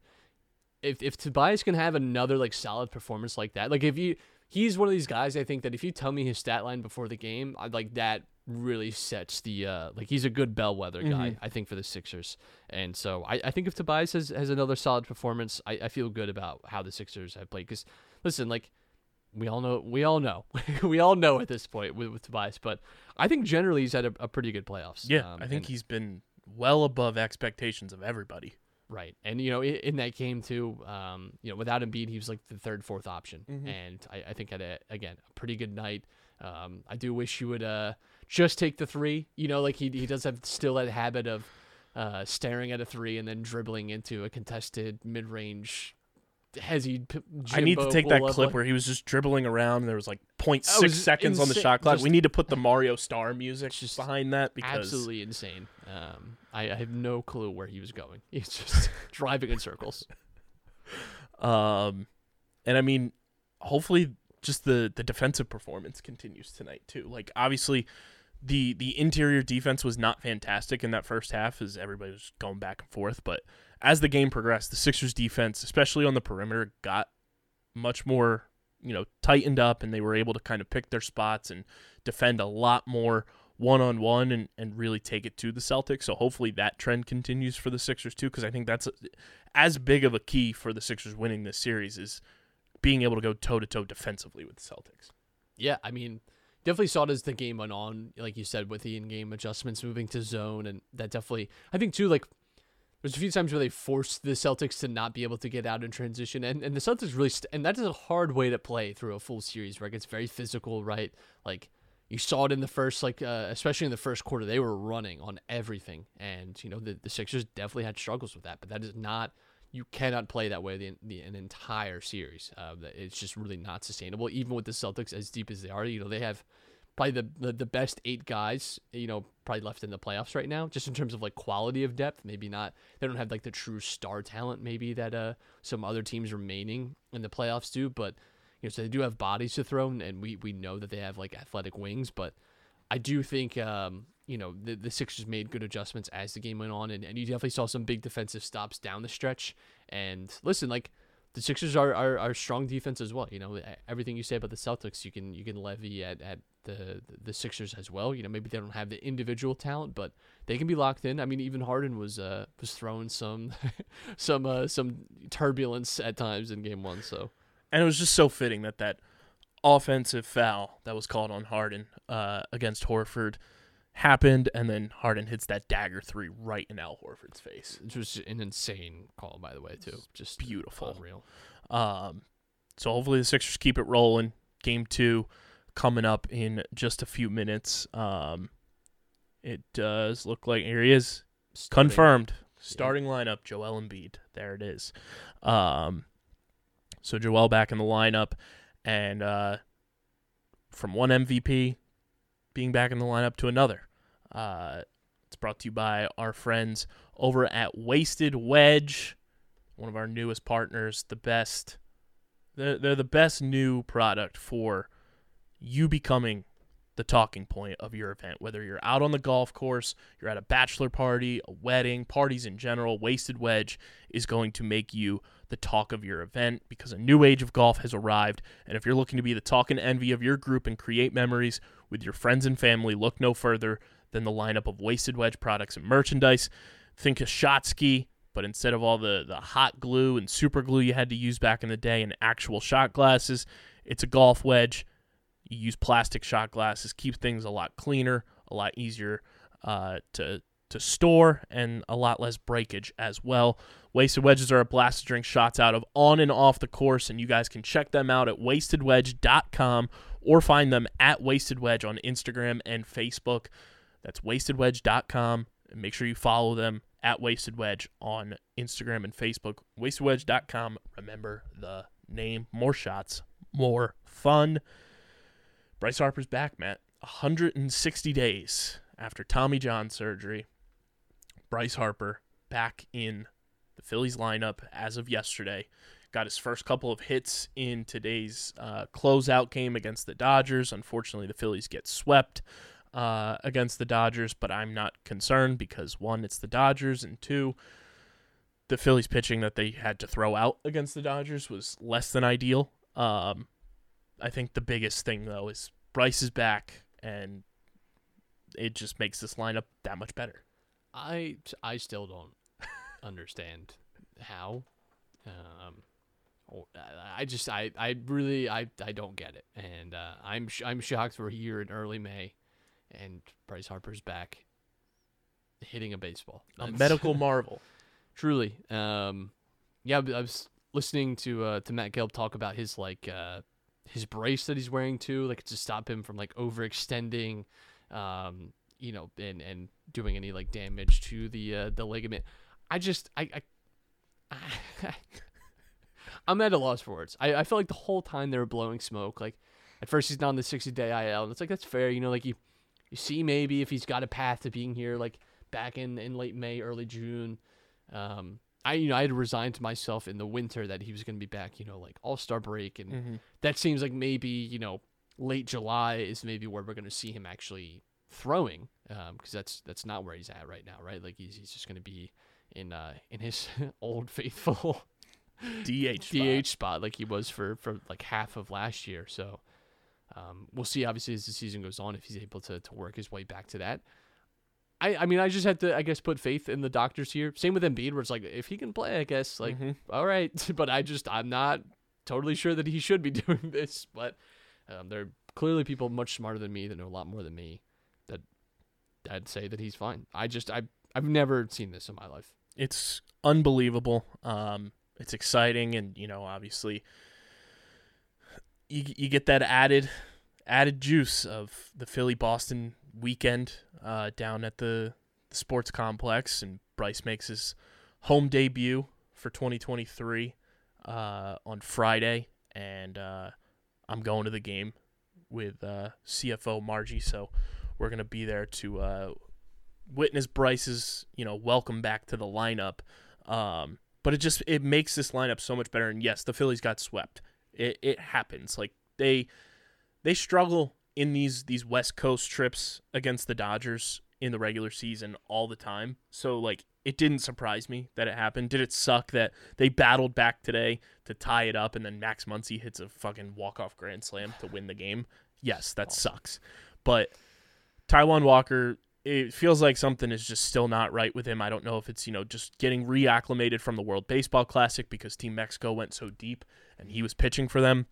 If if Tobias can have another like solid performance like that, like if you he's one of these guys, I think that if you tell me his stat line before the game, I like that really sets the uh like he's a good bellwether guy I think for the Sixers. And so I, I think if Tobias has, has another solid performance I, I feel good about how the Sixers have played. Because listen like we all know we all know we all know at this point with, with Tobias but I think generally he's had a, a pretty good playoffs. Yeah, Um, I think he's been well above expectations of everybody. Right, and you know, in, in that game too, um, you know, without Embiid, he was like the third, fourth option, Mhm. and I, I think had a again a pretty good night. Um, I do wish he would uh just take the three. You know, like he he does have still that habit of uh staring at a three and then dribbling into a contested mid range. Hezzy, I need to take that clip like- where he was just dribbling around. And there was like 0.6 was seconds on the shot clock. Just- we need to put the Mario Star music Just behind that because absolutely insane. Um, I, I have no clue where he was going. He's just driving in circles. Um, and I mean, hopefully, just the the defensive performance continues tonight too. Like obviously, the the interior defense was not fantastic in that first half, as everybody was going back and forth. But as the game progressed, the Sixers defense, especially on the perimeter, got much more you know tightened up, and they were able to kind of pick their spots and defend a lot more one on one and and really take it to the Celtics. So hopefully that trend continues for the Sixers too, because I think that's as big of a key for the Sixers winning this series is being able to go toe to toe defensively with the Celtics. Yeah, I mean, definitely saw it as the game went on, like you said, with the in-game adjustments, moving to zone, and that definitely, I think too, like there's a few times where they forced the Celtics to not be able to get out in transition, and and the Celtics really, st- and that is a hard way to play through a full series where it gets very physical, right? Like you saw it in the first, like uh, especially in the first quarter, they were running on everything, and you know the the Sixers definitely had struggles with that, but that is not. You cannot play that way the, the an entire series. Uh, it's just really not sustainable. Even with the Celtics as deep as they are, you know they have probably the, the the best eight guys, you know, probably left in the playoffs right now, just in terms of like quality of depth. Maybe not. They don't have like the true star talent, maybe that uh some other teams remaining in the playoffs do. But you know, so they do have bodies to throw, and we we know that they have like athletic wings. But I do think um you know the the Sixers made good adjustments as the game went on, and, and you definitely saw some big defensive stops down the stretch. And listen, like the Sixers are, are, are strong defense as well. You know, everything you say about the Celtics, you can you can levy at, at the the Sixers as well. You know, maybe they don't have the individual talent, but they can be locked in. I mean, even Harden was uh was throwing some some uh some turbulence at times in game one. So And it was just so fitting that that offensive foul that was called on Harden uh, against Horford happened, and then Harden hits that dagger three right in Al Horford's face. it was an insane call, by the way, too. Just Beautiful. unreal. Um, so hopefully the Sixers keep it rolling. Game two coming up in just a few minutes. Um, it does look like here he is Starting- confirmed starting lineup. Joel Embiid. There it is. Um, so Joel back in the lineup, and uh, from one MVP being back in the lineup to another. Uh, it's brought to you by our friends over at Wasted Wedge, one of our newest partners. The best. They're, they're the best new product for you becoming the talking point of your event. Whether you're out on the golf course, you're at a bachelor party, a wedding, parties in general, Wasted Wedge is going to make you the talk of your event because a new age of golf has arrived. And if you're looking to be the talk and envy of your group and create memories with your friends and family, look no further than the lineup of Wasted Wedge products and merchandise. Think of shot ski, but instead of all the, the hot glue and super glue you had to use back in the day and actual shot glasses, it's a golf wedge. You use plastic shot glasses, keep things a lot cleaner, a lot easier uh, to to store, and a lot less breakage as well. Wasted wedges are a blast to drink shots out of on and off the course, and you guys can check them out at wastedwedge.com or find them at Wasted Wedge on Instagram and Facebook. That's wastedwedge.com. And make sure you follow them at Wasted Wedge on Instagram and Facebook. Wastedwedge.com. Remember the name. More shots, more fun. Bryce Harper's back, Matt. 160 days after Tommy John surgery. Bryce Harper back in the Phillies lineup as of yesterday. Got his first couple of hits in today's uh, closeout game against the Dodgers. Unfortunately, the Phillies get swept uh, against the Dodgers, but I'm not concerned because one, it's the Dodgers, and two, the Phillies pitching that they had to throw out against the Dodgers was less than ideal. Um, I think the biggest thing though is Bryce is back, and it just makes this lineup that much better. I I still don't understand how. Um, I just I, I really I, I don't get it, and uh, I'm sh- I'm shocked we're here in early May, and Bryce Harper's back, hitting a baseball. A That's- medical marvel. truly. Um, yeah, I was listening to uh, to Matt Gelb talk about his like uh, his brace that he's wearing too, like to stop him from like overextending, um, you know, and and doing any like damage to the uh, the ligament. I just I. I I'm at a loss for words. I, I felt like the whole time they were blowing smoke. Like, at first he's not on the 60 day IL, and it's like that's fair. You know, like you, you see maybe if he's got a path to being here, like back in in late May, early June. Um, I you know I had resigned to myself in the winter that he was going to be back. You know, like All Star break, and that seems like maybe you know late July is maybe where we're going to see him actually throwing, because that's that's not where he's at right now, right? Like he's he's just going to be in uh in his old faithful DH. spot. DH spot like he was for for like half of last year. So um, we'll see. Obviously, as the season goes on, if he's able to to work his way back to that. I, I mean, I just had to, I guess, put faith in the doctors here. Same with Embiid, where it's like, if he can play, I guess, like, Mhm. all right. But I just, I'm not totally sure that he should be doing this. But um, there are clearly people much smarter than me that know a lot more than me that that say that he's fine. I just, I, I've never seen this in my life. it's unbelievable. Um, it's exciting, and you know, obviously, you you get that added added juice of the Philly Boston weekend uh, down at the, the sports complex, and Bryce makes his home debut for 2023 uh, on Friday, and uh, I'm going to the game with uh, CFO Margie, so we're gonna be there to uh, witness Bryce's, you know, welcome back to the lineup. Um, but it just it makes this lineup so much better. And yes, the Phillies got swept. It it happens. Like they they struggle in these these West Coast trips against the Dodgers in the regular season all the time. So like it didn't surprise me that it happened. Did it suck that they battled back today to tie it up and then Max Muncy hits a fucking walk-off grand slam to win the game? Yes, that sucks. But Taijuan Walker, it feels like something is just still not right with him. I don't know if it's, you know, just getting reacclimated from the World Baseball Classic because Team Mexico went so deep and he was pitching for them.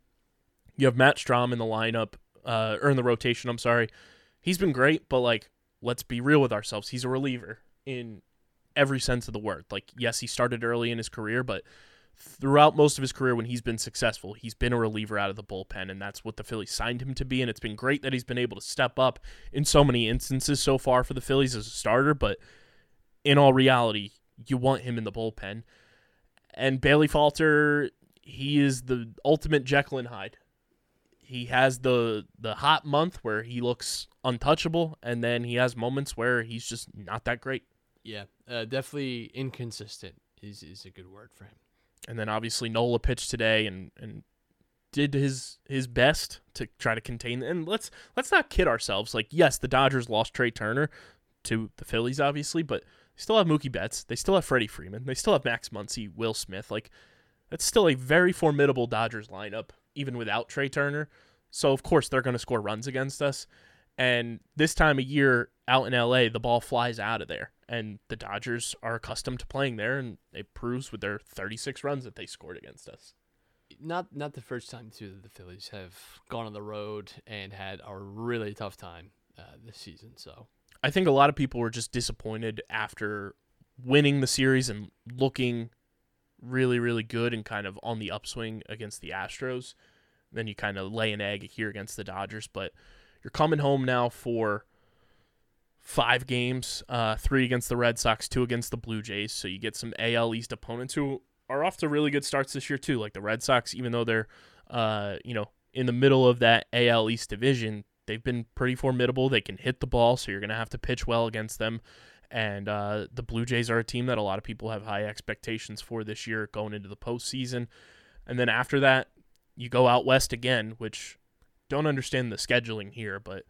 You have Matt Strahm in the lineup, uh, or in the rotation, I'm sorry. He's been great, but like, let's be real with ourselves. He's a reliever in every sense of the word. Like, yes, he started early in his career, but throughout most of his career when he's been successful, he's been a reliever out of the bullpen, and that's what the Phillies signed him to be. And it's been great that he's been able to step up in so many instances so far for the Phillies as a starter. But in all reality, you want him in the bullpen. And Bailey Falter, he is the ultimate Jekyll and Hyde. He has the the hot month where he looks untouchable, and then he has moments where he's just not that great. Yeah, uh, definitely inconsistent is is a good word for him. And then obviously Nola pitched today and and did his his best to try to contain. And let's let's not kid ourselves. Like yes, the Dodgers lost Trea Turner to the Phillies, obviously, but they still have Mookie Betts. They still have Freddie Freeman. They still have Max Muncy, Will Smith. Like that's still a very formidable Dodgers lineup, even without Trea Turner. So of course they're going to score runs against us. And this time of year out in LA, the ball flies out of there. And the Dodgers are accustomed to playing there, and it proves with their 36 runs that they scored against us. Not not the first time too that the Phillies have gone on the road and had a really tough time uh, this season. So I think a lot of people were just disappointed after winning the series and looking really, really good and kind of on the upswing against the Astros. Then you kind of lay an egg here against the Dodgers, but you're coming home now for five games, uh, three against the Red Sox, two against the Blue Jays. So you get some AL East opponents who are off to really good starts this year too. Like the Red Sox, even though they're, uh, you know, in the middle of that AL East division, they've been pretty formidable. They can hit the ball, so you're going to have to pitch well against them. And uh, the Blue Jays are a team that a lot of people have high expectations for this year going into the postseason. And then after that, you go out west again, which don't understand the scheduling here, but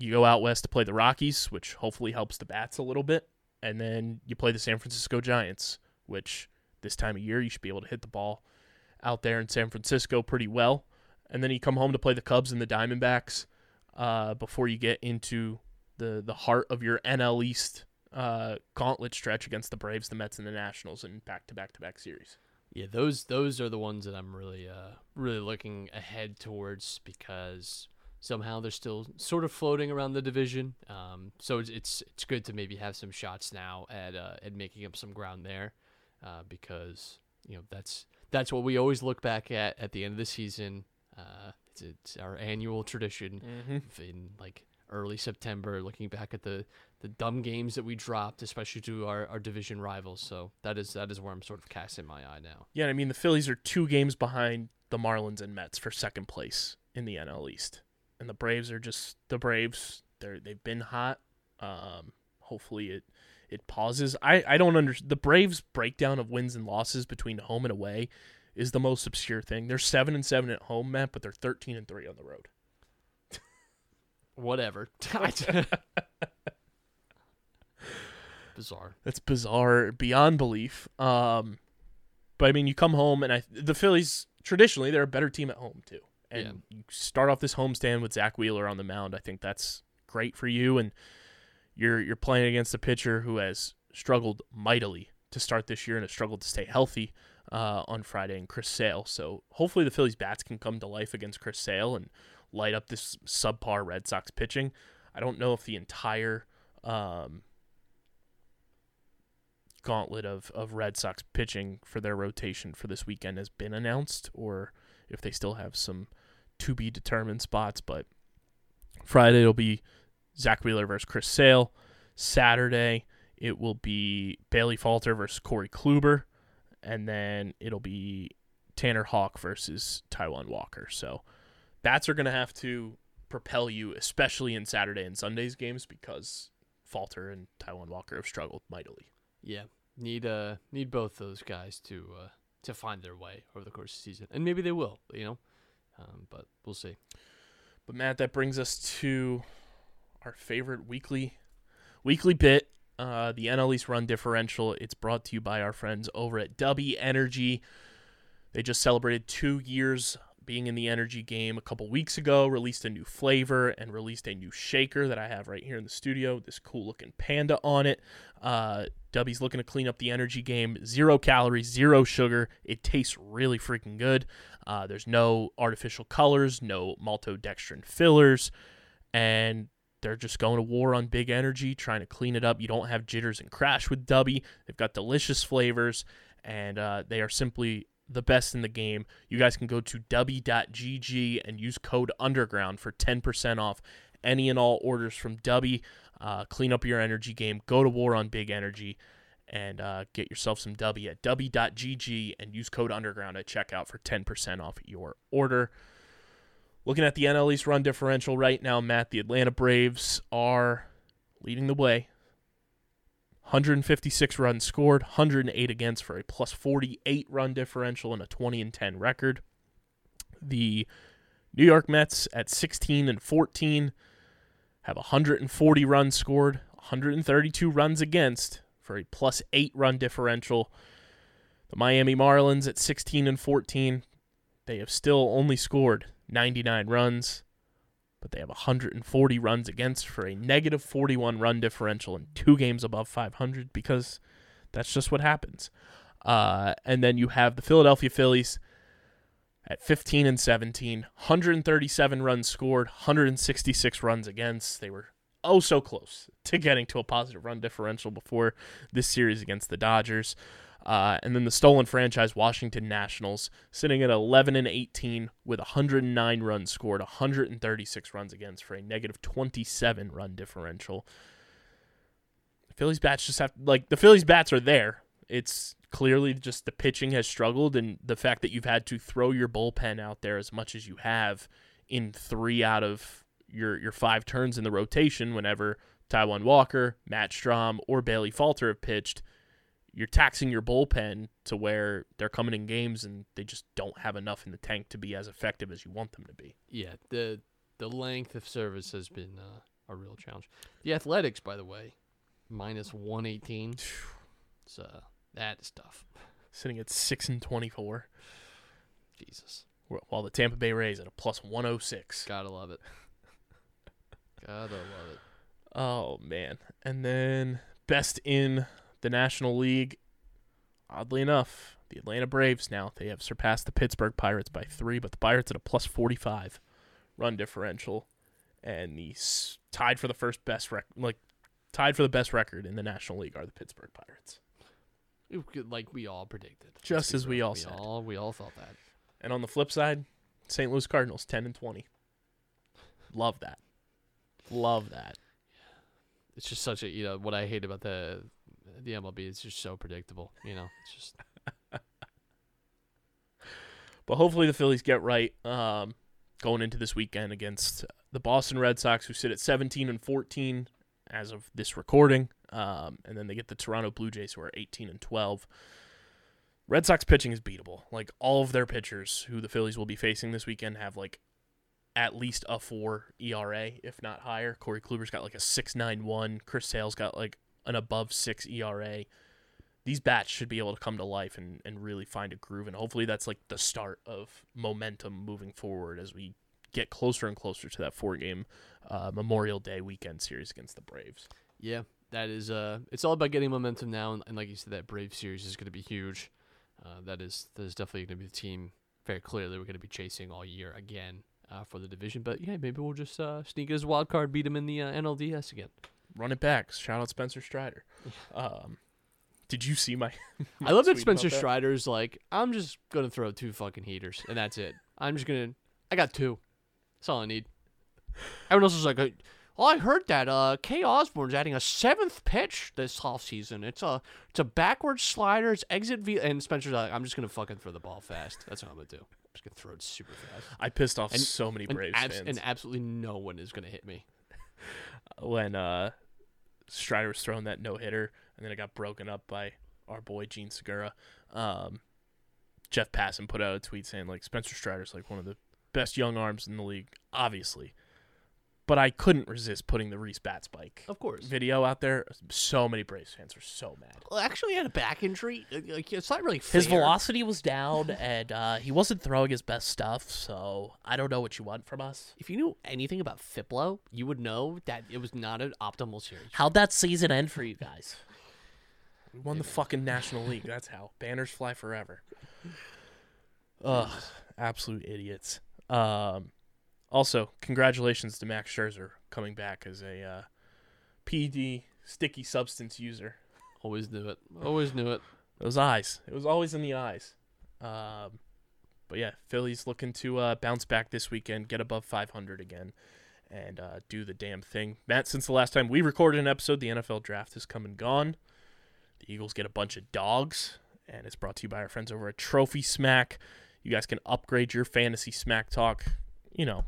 you go out west to play the Rockies, which hopefully helps the bats a little bit. And then you play the San Francisco Giants, which this time of year you should be able to hit the ball out there in San Francisco pretty well. And then you come home to play the Cubs and the Diamondbacks uh, before you get into the the heart of your NL East uh, gauntlet stretch against the Braves, the Mets, and the Nationals in back to back to back series. Yeah, those those are the ones that I'm really uh really looking ahead towards because somehow they're still sort of floating around the division. Um, so it's it's it's good to maybe have some shots now at uh, at making up some ground there, uh, because you know that's that's what we always look back at at the end of the season. Uh, it's, it's our annual tradition Mm-hmm. in like early September, looking back at the the dumb games that we dropped, especially to our, our division rivals. So that is that is where I'm sort of casting my eye now. Yeah, I mean the Phillies are two games behind the Marlins and Mets for second place in the NL East, and the Braves are just the Braves. They're they've been hot. Um, hopefully it it pauses. I I don't understand the Braves breakdown of wins and losses between home and away is the most obscure thing. They're seven and seven at home, Matt, but they're thirteen and three on the road. Whatever. Bizarre. That's bizarre beyond belief. Um, but I mean, you come home and I the Phillies traditionally they're a better team at home too. And you start off this homestand with Zack Wheeler on the mound. I think that's great for you. And you're you're playing against a pitcher who has struggled mightily to start this year and has struggled to stay healthy uh, on Friday and Chris Sale. So hopefully the Phillies bats can come to life against Chris Sale and light up this subpar Red Sox pitching. I don't know if the entire um, gauntlet of, of Red Sox pitching for their rotation for this weekend has been announced or if they still have some to be determined spots. But Friday it'll be Zack Wheeler versus Chris Sale. Saturday it will be Bailey Falter versus Corey Kluber. And then it'll be Tanner Houck versus Taijuan Walker. So bats are going to have to propel you, especially in Saturday and Sunday's games, because Falter and Taijuan Walker have struggled mightily. Yeah. Need uh need both those guys to uh to find their way over the course of the season. And maybe they will, you know. Um, but we'll see. But Matt, that brings us to our favorite weekly weekly bit, uh, the NL East Run Differential. It's brought to you by our friends over at W Energy. They just celebrated two years being in the energy game a couple weeks ago, released a new flavor and released a new shaker that I have right here in the studio. This cool looking panda on it. Uh, W's looking to clean up the energy game. Zero calories, zero sugar. It tastes really freaking good. Uh, there's no artificial colors, no maltodextrin fillers, and they're just going to war on big energy, trying to clean it up. You don't have jitters and crash with Dubby. They've got delicious flavors, and uh, they are simply the best in the game. You guys can go to dubby.gg and use code underground for 10% off any and all orders from W. Uh, clean up your energy game. Go to war on big energy and uh, get yourself some W at dubby.gg and use code underground at checkout for 10% off your order. Looking at the NL East run differential right now, Matt, the Atlanta Braves are leading the way. 156 runs scored, 108 against for a plus 48 run differential and a 20 and 10 record. The New York Mets at 16 and 14 have 140 runs scored, 132 runs against for a plus 8 run differential. The Miami Marlins at 16 and 14, they have still only scored 99 runs, but they have 140 runs against for a negative 41 run differential and two games above 500 because that's just what happens. Uh, and then you have the Philadelphia Phillies at 15 and 17, 137 runs scored, 166 runs against. They were oh so close to getting to a positive run differential before this series against the Dodgers. Uh, and then the stolen franchise Washington Nationals sitting at 11 and 18 with 109 runs scored, 136 runs against for a negative 27 run differential. The Phillies bats just have like the Phillies bats are there. It's clearly just the pitching has struggled, and the fact that you've had to throw your bullpen out there as much as you have in three out of your your five turns in the rotation. Whenever Taijuan Walker, Matt Strahm, or Bailey Falter have pitched, you're taxing your bullpen to where they're coming in games and they just don't have enough in the tank to be as effective as you want them to be. Yeah, the the length of service has been uh, a real challenge. The Athletics, by the way, minus one eighteen. So that is tough. Sitting at six and twenty four, Jesus, while the Tampa Bay Rays at a plus one oh six. gotta love it. Gotta love it. Oh man. And then best in the National League. Oddly enough, the Atlanta Braves now they have surpassed the Pittsburgh Pirates by three, but the Pirates at a plus forty five run differential, and the s- tied for the first best rec- like tied for the best record in the National League are the Pittsburgh Pirates. Like we all predicted. Just as we all we said. all we all thought that. And on the flip side, St. Louis Cardinals ten and twenty. Love that. Love that. It's just such a you know what I hate about the the MLB. is just so predictable. You know, it's just But hopefully the Phillies get right um, going into this weekend against the Boston Red Sox, who sit at 17 and 14 as of this recording, um, and then they get the Toronto Blue Jays, who are 18 and 12. Red Sox pitching is beatable. Like all of their pitchers, who the Phillies will be facing this weekend, have like at least a four ERA, if not higher. Corey Kluber's got like a six nine one. Chris Sale's got like an above six ERA these bats should be able to come to life and, and really find a groove and hopefully that's like the start of momentum moving forward as we get closer and closer to that four game uh, memorial day weekend series against the braves yeah. That is uh, it's all about getting momentum now, and, and like you said, that Brave series is going to be huge. Uh, that is that is definitely going to be the team. Very clearly, we're going to be chasing all year again uh, for the division. But yeah, maybe we'll just uh, sneak as wild card, beat them in the uh, NLDS again. Run it back shout out spencer strider um, did you see my I love that Spencer that? Strider's like, I'm just gonna throw two fucking heaters, and that's it. I'm just gonna, I got two. That's all I need. Everyone else is like, "Uh, well, I heard that uh, Kay Osborne's adding a seventh pitch this off season. It's a, it's a backward slider. It's exit v. And Spencer's like, I'm just gonna fucking throw the ball fast. That's what I'm gonna do. I'm just gonna throw it super fast. i pissed off And- so many And, braves abs- fans and absolutely no one is gonna hit me. When uh, strider was throwing that no-hitter and then it got broken up by our boy Jean Segura. Um, jeff passan put out a tweet saying like spencer strider's like one of the best young arms in the league obviously but i couldn't resist putting the Rhys bat spike Of course. video out there so many braves fans were so mad Well, actually, he had a back injury. Like, it's not really fair. His velocity was down, and uh, he wasn't throwing his best stuff. So I don't know what you want from us. If you knew anything about Fiplo, you would know that it was not an optimal series. How'd that season end for you guys? we won the fucking national league that's how banners fly forever ugh absolute idiots um, also congratulations to max scherzer coming back as a uh, pd sticky substance user Always knew it. Always knew it. Those eyes. It was always in the eyes. Um, but yeah, Philly's looking to uh, bounce back this weekend, get above 500 again, and uh, do the damn thing. Matt, since the last time we recorded an episode, the NFL draft has come and gone. The Eagles get a bunch of dogs, and it's brought to you by our friends over at Trophy Smack. You guys can upgrade your fantasy smack talk, you know,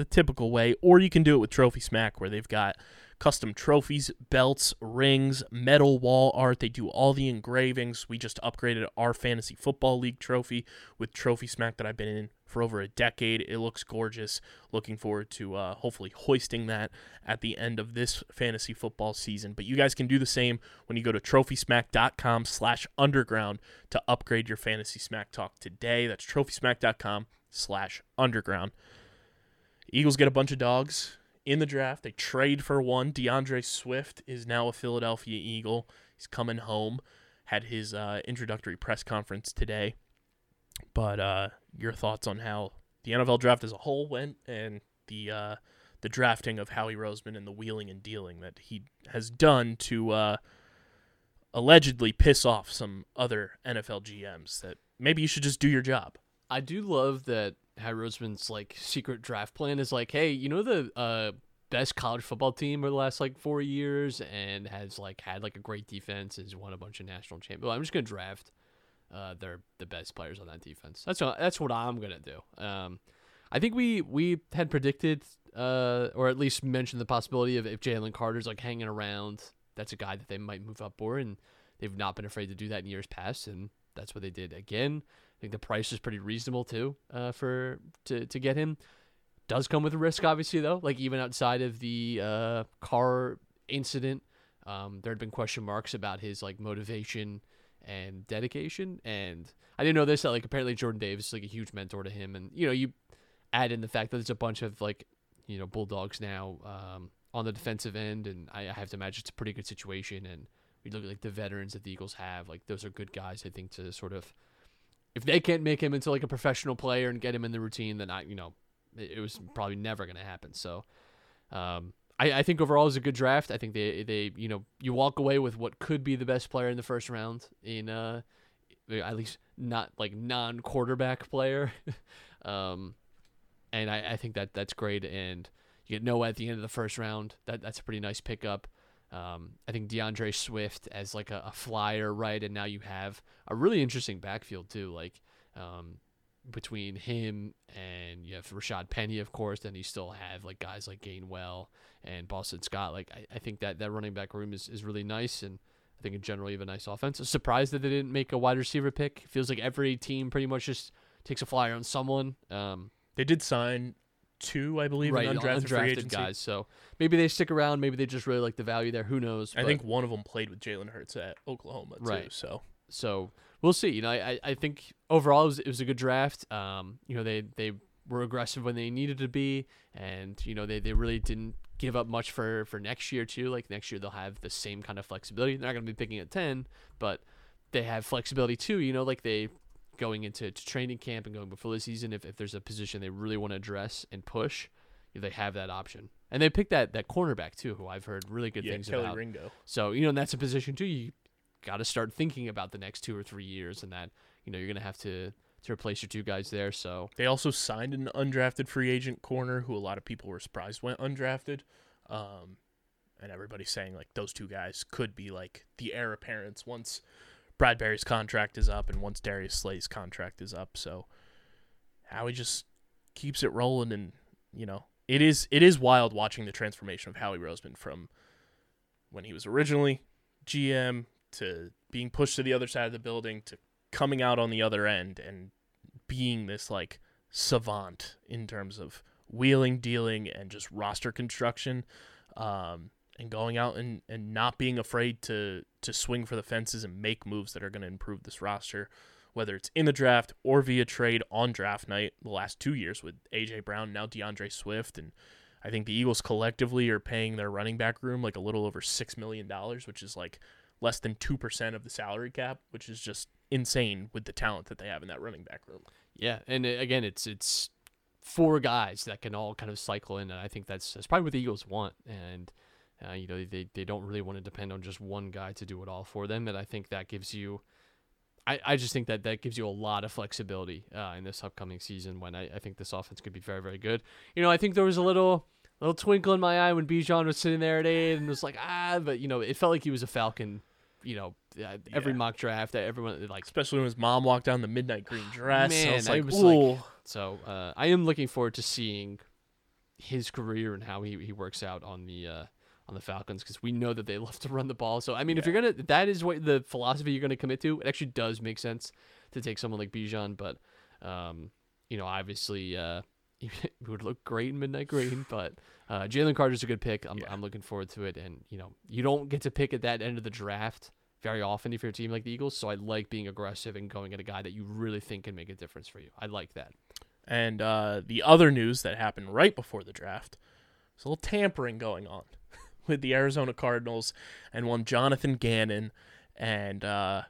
the typical way, or you can do it with Trophy Smack, where they've got custom trophies, belts, rings, metal wall art. They do all the engravings. We just upgraded our fantasy football league trophy with Trophy Smack that I've been in for over a decade. It looks gorgeous. Looking forward to uh, hopefully hoisting that at the end of this fantasy football season. But you guys can do the same when you go to trophysmack.com slash underground to upgrade your fantasy smack talk today. That's trophysmack.com slash underground. Eagles get a bunch of dogs in the draft. They trade for one. DeAndre Swift is now a Philadelphia Eagle. He's coming home. Had his uh, introductory press conference today. But uh, your thoughts on how the NFL draft as a whole went and the uh, the drafting of Howie Roseman and the wheeling and dealing that he has done to uh, allegedly piss off some other NFL GMs that maybe you should just do your job. I do love that Harry Roseman's like secret draft plan is like, hey, you know the uh best college football team over the last like four years and has like had like a great defense has won a bunch of national champions. Well, I'm just gonna draft uh their the best players on that defense. That's what that's what I'm gonna do. Um, I think we we had predicted uh or at least mentioned the possibility of if Jalen Carter's like hanging around, that's a guy that they might move up for, and they've not been afraid to do that in years past, and that's what they did again. I think the price is pretty reasonable too uh, for to to get him does come with a risk, obviously, though. Like even outside of the uh, car incident, um, there had been question marks about his like motivation and dedication. And I didn't know this that like apparently Jordan Davis is like a huge mentor to him. And you know, you add in the fact that there's a bunch of like you know bulldogs now um, on the defensive end, and I, I have to imagine it's a pretty good situation. And we look at like the veterans that the Eagles have, like those are good guys. I think to sort of if they can't make him into like a professional player and get him in the routine, then I you know it, it was probably never going to happen. So, um, I, I think overall was a good draft. I think they, they, you know, you walk away with what could be the best player in the first round in, uh, at least not like non quarterback player. um, and I, I think that that's great. And you get Nolan at the end of the first round. That that's a pretty nice pickup. Um, I think DeAndre Swift as like a, a flyer, right? And now you have a really interesting backfield too. Like, um, between him and you have Rashaad Penny, of course, then you still have like guys like Gainwell and Boston Scott. Like I, I think that that running back room is, is really nice and I think in general you have a nice offense. Surprised that they didn't make a wide receiver pick. Feels like every team pretty much just takes a flyer on someone. Um, They did sign two, I believe, right, in undrafted, free undrafted guys. So maybe they stick around. Maybe they just really like the value there. Who knows? I think one of them played with Jalen Hurts at Oklahoma too. Right. So so we'll see. You know, I, I- I think overall it was, it was a good draft. Um, you know, they they were aggressive when they needed to be, and you know they, they really didn't give up much for for next year too. Like next year they'll have the same kind of flexibility. They're not going to be picking at ten, but they have flexibility too. You know, like they going into to training camp and going before the season. If if there's a position they really want to address and push, they have that option. And they picked that that cornerback too, who I've heard really good yeah, things Kelee about. Ringo. So, you know, and that's a position too. You got to start thinking about the next two or three years and that, you know, you're going to have to, to replace your two guys there. So, They also signed an undrafted free agent corner who a lot of people were surprised went undrafted. Um, and everybody's saying like those two guys could be like the heir apparents once Bradberry's contract is up and once Darius Slay's contract is up. So Howie just keeps it rolling and you know, it is it is wild watching the transformation of Howie Roseman from when he was originally GM to being pushed to the other side of the building to coming out on the other end and being this like savant in terms of wheeling, dealing, and just roster construction, um, and going out and, and not being afraid to to swing for the fences and make moves that are going to improve this roster, whether it's in the draft or via trade on draft night. The last two years with AJ Brown, now DeAndre Swift, and I think the Eagles collectively are paying their running back room like a little over six million dollars, which is like less than two percent of the salary cap, which is just insane with the talent that they have in that running back room. yeah. And uh, again, it's, it's four guys that can all kind of cycle in. And I think that's, that's probably what the Eagles want. And, uh, you know, they, they don't really want to depend on just one guy to do it all for them. And I think that gives you, I, I just think that that gives you a lot of flexibility uh, in this upcoming season when I, I think this offense could be very, very good. You know, I think there was a little little twinkle in my eye when Bijan was sitting there at eight and was like, ah, but, you know, it felt like he was a Falcon, you know, uh, every Yeah. mock draft, everyone, like, Especially when his mom walked down the midnight green dress. I Man, was I like, was like- so uh, I am looking forward to seeing his career and how he, he works out on the uh, on the Falcons because we know that they love to run the ball. So I mean, if you're gonna that is what the philosophy you're gonna commit to, it actually does make sense to take someone like Bijan. But um, you know, obviously, uh, it would look great in midnight green. But uh, Jalen Carter's a good pick. I'm Yeah. I'm looking forward to it. And you know, you don't get to pick at that end of the draft. Very often, if you're a team like the Eagles, so I like being aggressive and going at a guy that you really think can make a difference for you. I like that. And uh, the other news that happened right before the draft was a little tampering going on with the Arizona Cardinals and one Jonathan Gannon. And uh,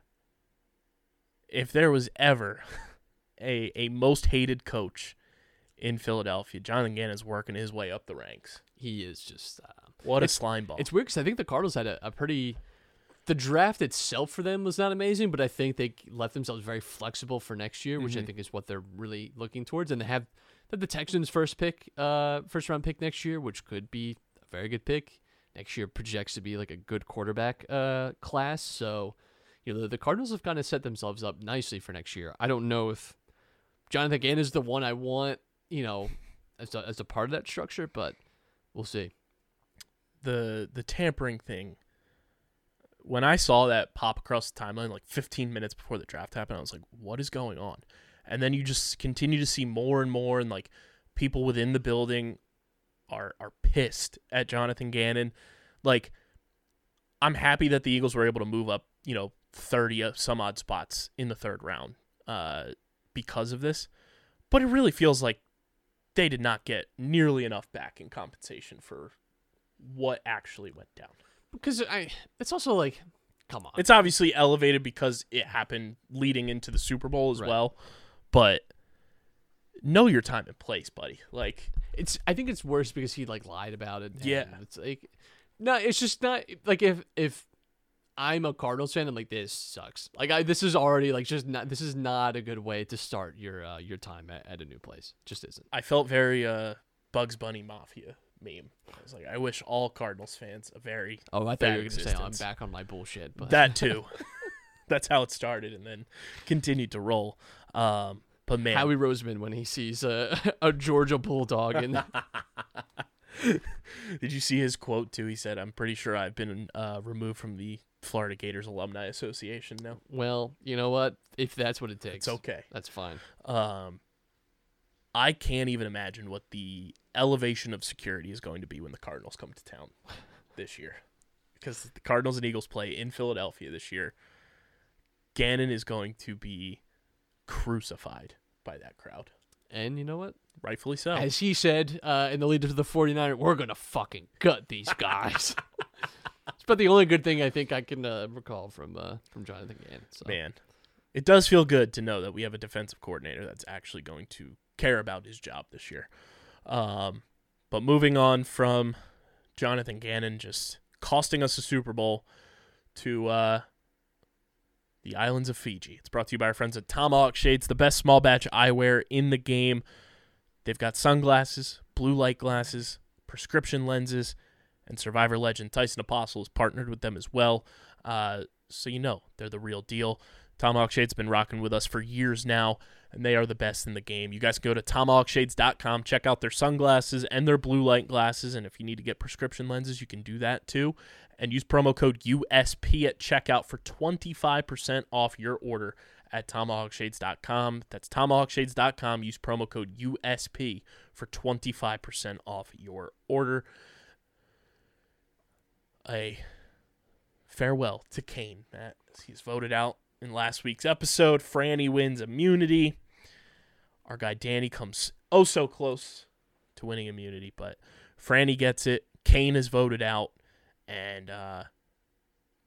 if there was ever a, a most hated coach in Philadelphia, Jonathan Gannon is working his way up the ranks. He is just. Uh, What a slime ball. It's weird because I think the Cardinals had a, a pretty. The draft itself for them was not amazing, but I think they left themselves very flexible for next year, which I Mhm. think is what they're really looking towards. And they have they have the Texans' first pick, uh, first round pick next year, which could be a very good pick. Next year projects to be like a good quarterback uh, class. So, you know, the, the Cardinals have kind of set themselves up nicely for next year. I don't know if Jonathan Gannon is the one I want, you know, as a, as a part of that structure, but we'll see. the the tampering thing when i saw that pop across the timeline like 15 minutes before the draft happened i was like what is going on and then you just continue to see more and more and like people within the building are are pissed at jonathan gannon like i'm happy that the eagles were able to move up you know 30 of some odd spots in the third round uh because of this but it really feels like they did not get nearly enough back in compensation for what actually went down. Because I, it's also like, come on. It's obviously elevated because it happened leading into the Super Bowl as Right. well, but know your time and place, buddy. Like it's I think it's worse because he like lied about it. Yeah. it's like no, it's just not like if if I'm a Cardinals fan, I'm like this sucks. Like I this is already like just not this is not a good way to start your uh, your time at, at a new place. Just isn't. I felt very uh Bugs Bunny Mafia meme. I was like, I wish all Cardinals fans a very Oh, I thought you were gonna say I'm back on my bullshit, but that too. That's how it started and then continued to roll. Um but man, Howie Roseman when he sees a a Georgia Bulldog and Did you see his quote too? He said, "I'm pretty sure I've been uh, removed from the Florida Gators Alumni Association now. well, you know what? If that's what it takes, It's okay." That's fine. Um, I can't even imagine what the elevation of security is going to be when the Cardinals come to town this year, because the Cardinals and Eagles play in Philadelphia this year. Gannon is going to be crucified by that crowd, And you know what? rightfully so. As he said uh, in the lead to the 49er, we're going to fucking gut these guys. it's about the only good thing I think I can uh, recall from uh, from Jonathan Gannon. So. Man, it does feel good to know that we have a defensive coordinator that's actually going to care about his job this year. Um, but moving on from Jonathan Gannon just costing us a Super Bowl to uh, the islands of Fiji. It's brought to you by our friends at Tomahawk Shades, the best small batch eyewear in the game. They've got sunglasses, blue light glasses, prescription lenses, and Survivor legend Tyson Apostle has partnered with them as well. Uh, so you know they're the real deal. Tomahawk Shades been rocking with us for years now, and they are the best in the game. You guys go to tomahawkshades.com, check out their sunglasses and their blue light glasses, and if you need to get prescription lenses, you can do that too. And use promo code USP at checkout for 25% off your order at tomahawkshades.com. That's tomahawkshades.com. Use promo code USP for 25% off your order. A farewell to Kane, Matt. He's voted out in last week's episode. Frannie wins immunity. Our guy Danny comes oh so close to winning immunity, but Frannie gets it. Kane is voted out, and uh,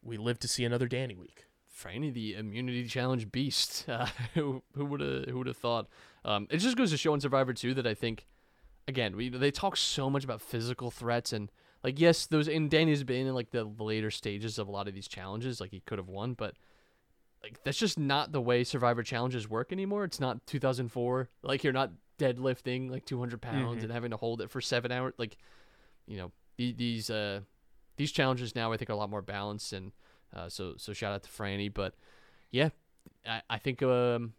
we live to see another Danny week. Frannie, the immunity challenge beast. Uh, who would have who would have thought? Um, it just goes to show in Survivor too that I think, again, we they talk so much about physical threats and like yes, those and Danny's been in like the later stages of a lot of these challenges. Like he could have won, but like that's just not the way Survivor challenges work anymore. It's not 2004. Like you're not deadlifting like 200 pounds Mhm. and having to hold it for seven hours. Like you know the- these uh these challenges now I think are a lot more balanced and uh, so so shout out to Frannie. But yeah, I, I think um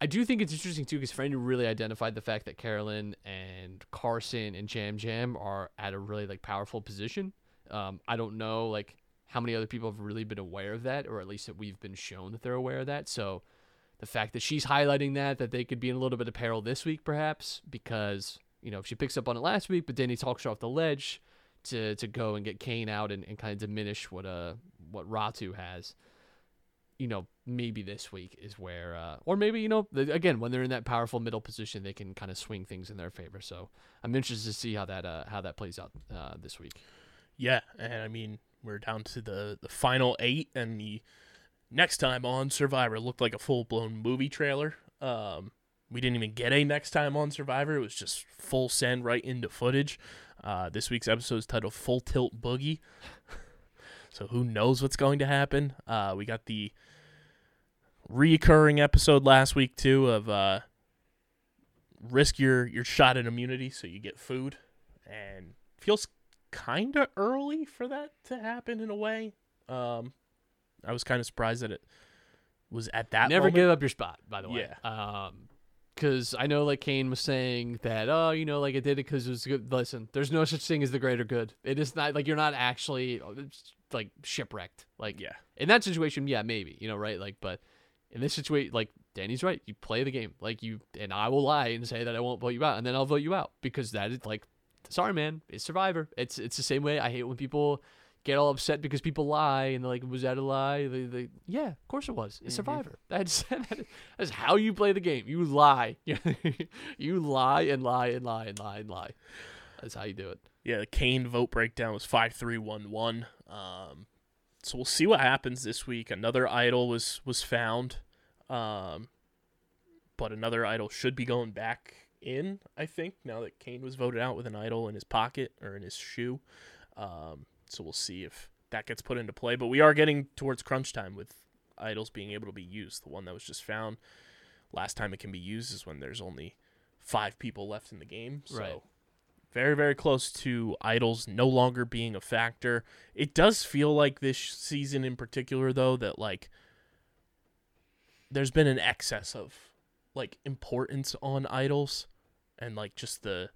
I do think it's interesting too because Frannie really identified the fact that Carolyn and Carson and Yam Yam are at a really like powerful position. Um, I don't know like how many other people have really been aware of that, or at least that we've been shown that they're aware of that. So the fact that she's highlighting that that they could be in a little bit of peril this week, perhaps because you know if she picks up on it last week, but he talks her off the ledge to to go and get Kane out and, and kind of diminish what uh what Ratu has. You know, maybe this week is where, uh, or maybe you know, again when they're in that powerful middle position, they can kind of swing things in their favor. So I'm interested to see how that uh, how that plays out uh, this week. Yeah, and I mean we're down to the the final eight, and the next time on Survivor looked like a full blown movie trailer. Um, we didn't even get a next time on Survivor; it was just full send right into footage. Uh, this week's episode is titled "Full Tilt Boogie," so who knows what's going to happen? Uh, we got the reoccurring episode last week too of uh, risk your your shot at immunity so you get food, and feels kind of early for that to happen in a way. Um, I was kind of surprised that it was at that. Never moment. give up your spot, by the way. Yeah. Um, because I know like Kane was saying that, oh, you know, like it did it because it was good. Listen, there's no such thing as the greater good. It is not like you're not actually like shipwrecked. Like Yeah. in that situation, yeah, maybe you know, right? Like, but in this situation, like Danny's right. You play the game, like you, and I will lie and say that I won't vote you out, and then I'll vote you out because that is like, sorry, man, it's Survivor. It's it's the same way. I hate when people get all upset because people lie and they're like, was that a lie? They, they, yeah, of course it was. It's Survivor. That's that's how you play the game. You lie. you lie and lie and lie and lie and lie. That's how you do it. Yeah, the Kane vote breakdown was five three one one. Um, so we'll see what happens this week. Another idol was was found, um, but another idol should be going back in. I think now that Kane was voted out with an idol in his pocket or in his shoe. Um, so we'll see if that gets put into play. But we are getting towards crunch time with idols being able to be used. The one that was just found last time it can be used is when there's only five people left in the game. So Right. very very close to idols no longer being a factor. It does feel like this season in particular though that like there's been an excess of like importance on idols and like just the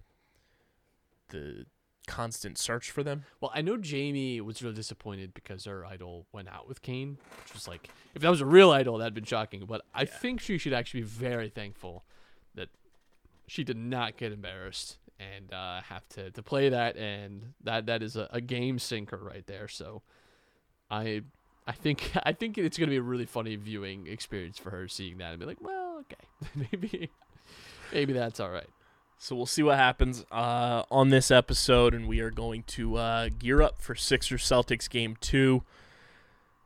the constant search for them. Well, I know Jamie was really disappointed because her idol went out with Kane, which was like, if that was a real idol, that'd been shocking. But I think she should actually be very thankful that she did not get embarrassed and uh, have to, to play that, and that that is a, a game sinker right there. So, I I think I think it's gonna be a really funny viewing experience for her seeing that and be like, well, okay, maybe maybe that's all right. So we'll see what happens uh, on this episode, and we are going to uh, gear up for Sixers Celtics game two.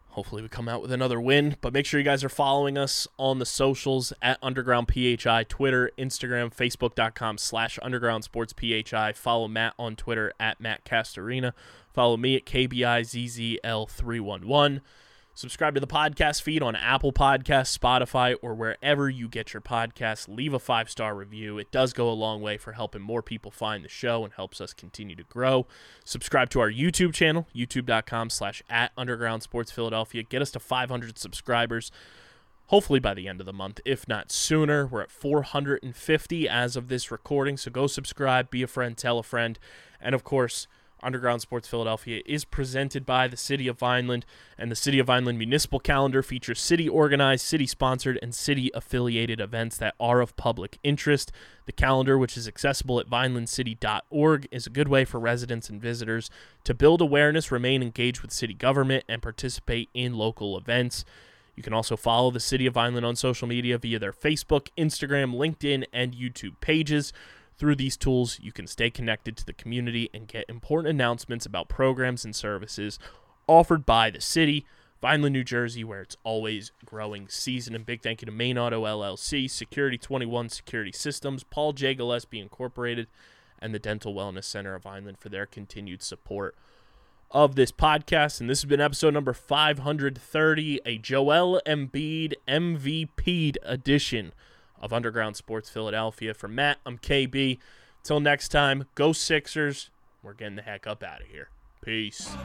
Hopefully, we come out with another win. But make sure you guys are following us on the socials at Underground PHI, Twitter, Instagram, Facebook.com slash Underground Sports PHI. Follow Matt on Twitter at Matt Castorina. Follow me at KBIZZL311. Subscribe to the podcast feed on Apple Podcasts, Spotify, or wherever you get your podcasts. Leave a five star review. It does go a long way for helping more people find the show and helps us continue to grow. Subscribe to our YouTube channel, youtube.com slash at Underground Sports Philadelphia. Get us to 500 subscribers hopefully by the end of the month, if not sooner. We're at 450 as of this recording, so go subscribe, be a friend, tell a friend, and of course, Underground Sports Philadelphia is presented by the City of Vineland, and the City of Vineland Municipal Calendar features city organized, city sponsored, and city affiliated events that are of public interest. The calendar, which is accessible at vinelandcity.org, is a good way for residents and visitors to build awareness, remain engaged with city government, and participate in local events. You can also follow the City of Vineland on social media via their Facebook, Instagram, LinkedIn, and YouTube pages. Through these tools, you can stay connected to the community and get important announcements about programs and services offered by the city, Vineland, New Jersey, where it's always growing season. And big thank you to Main Auto LLC, Security 21 Security Systems, Paul J. Gillespie Incorporated, and the Dental Wellness Center of Vineland for their continued support of this podcast. And this has been episode number 530, a Joel Embiid MVP edition of Underground Sports Philadelphia. For Matt, I'm KB. Till next time, go Sixers. We're getting the heck up out of here. Peace.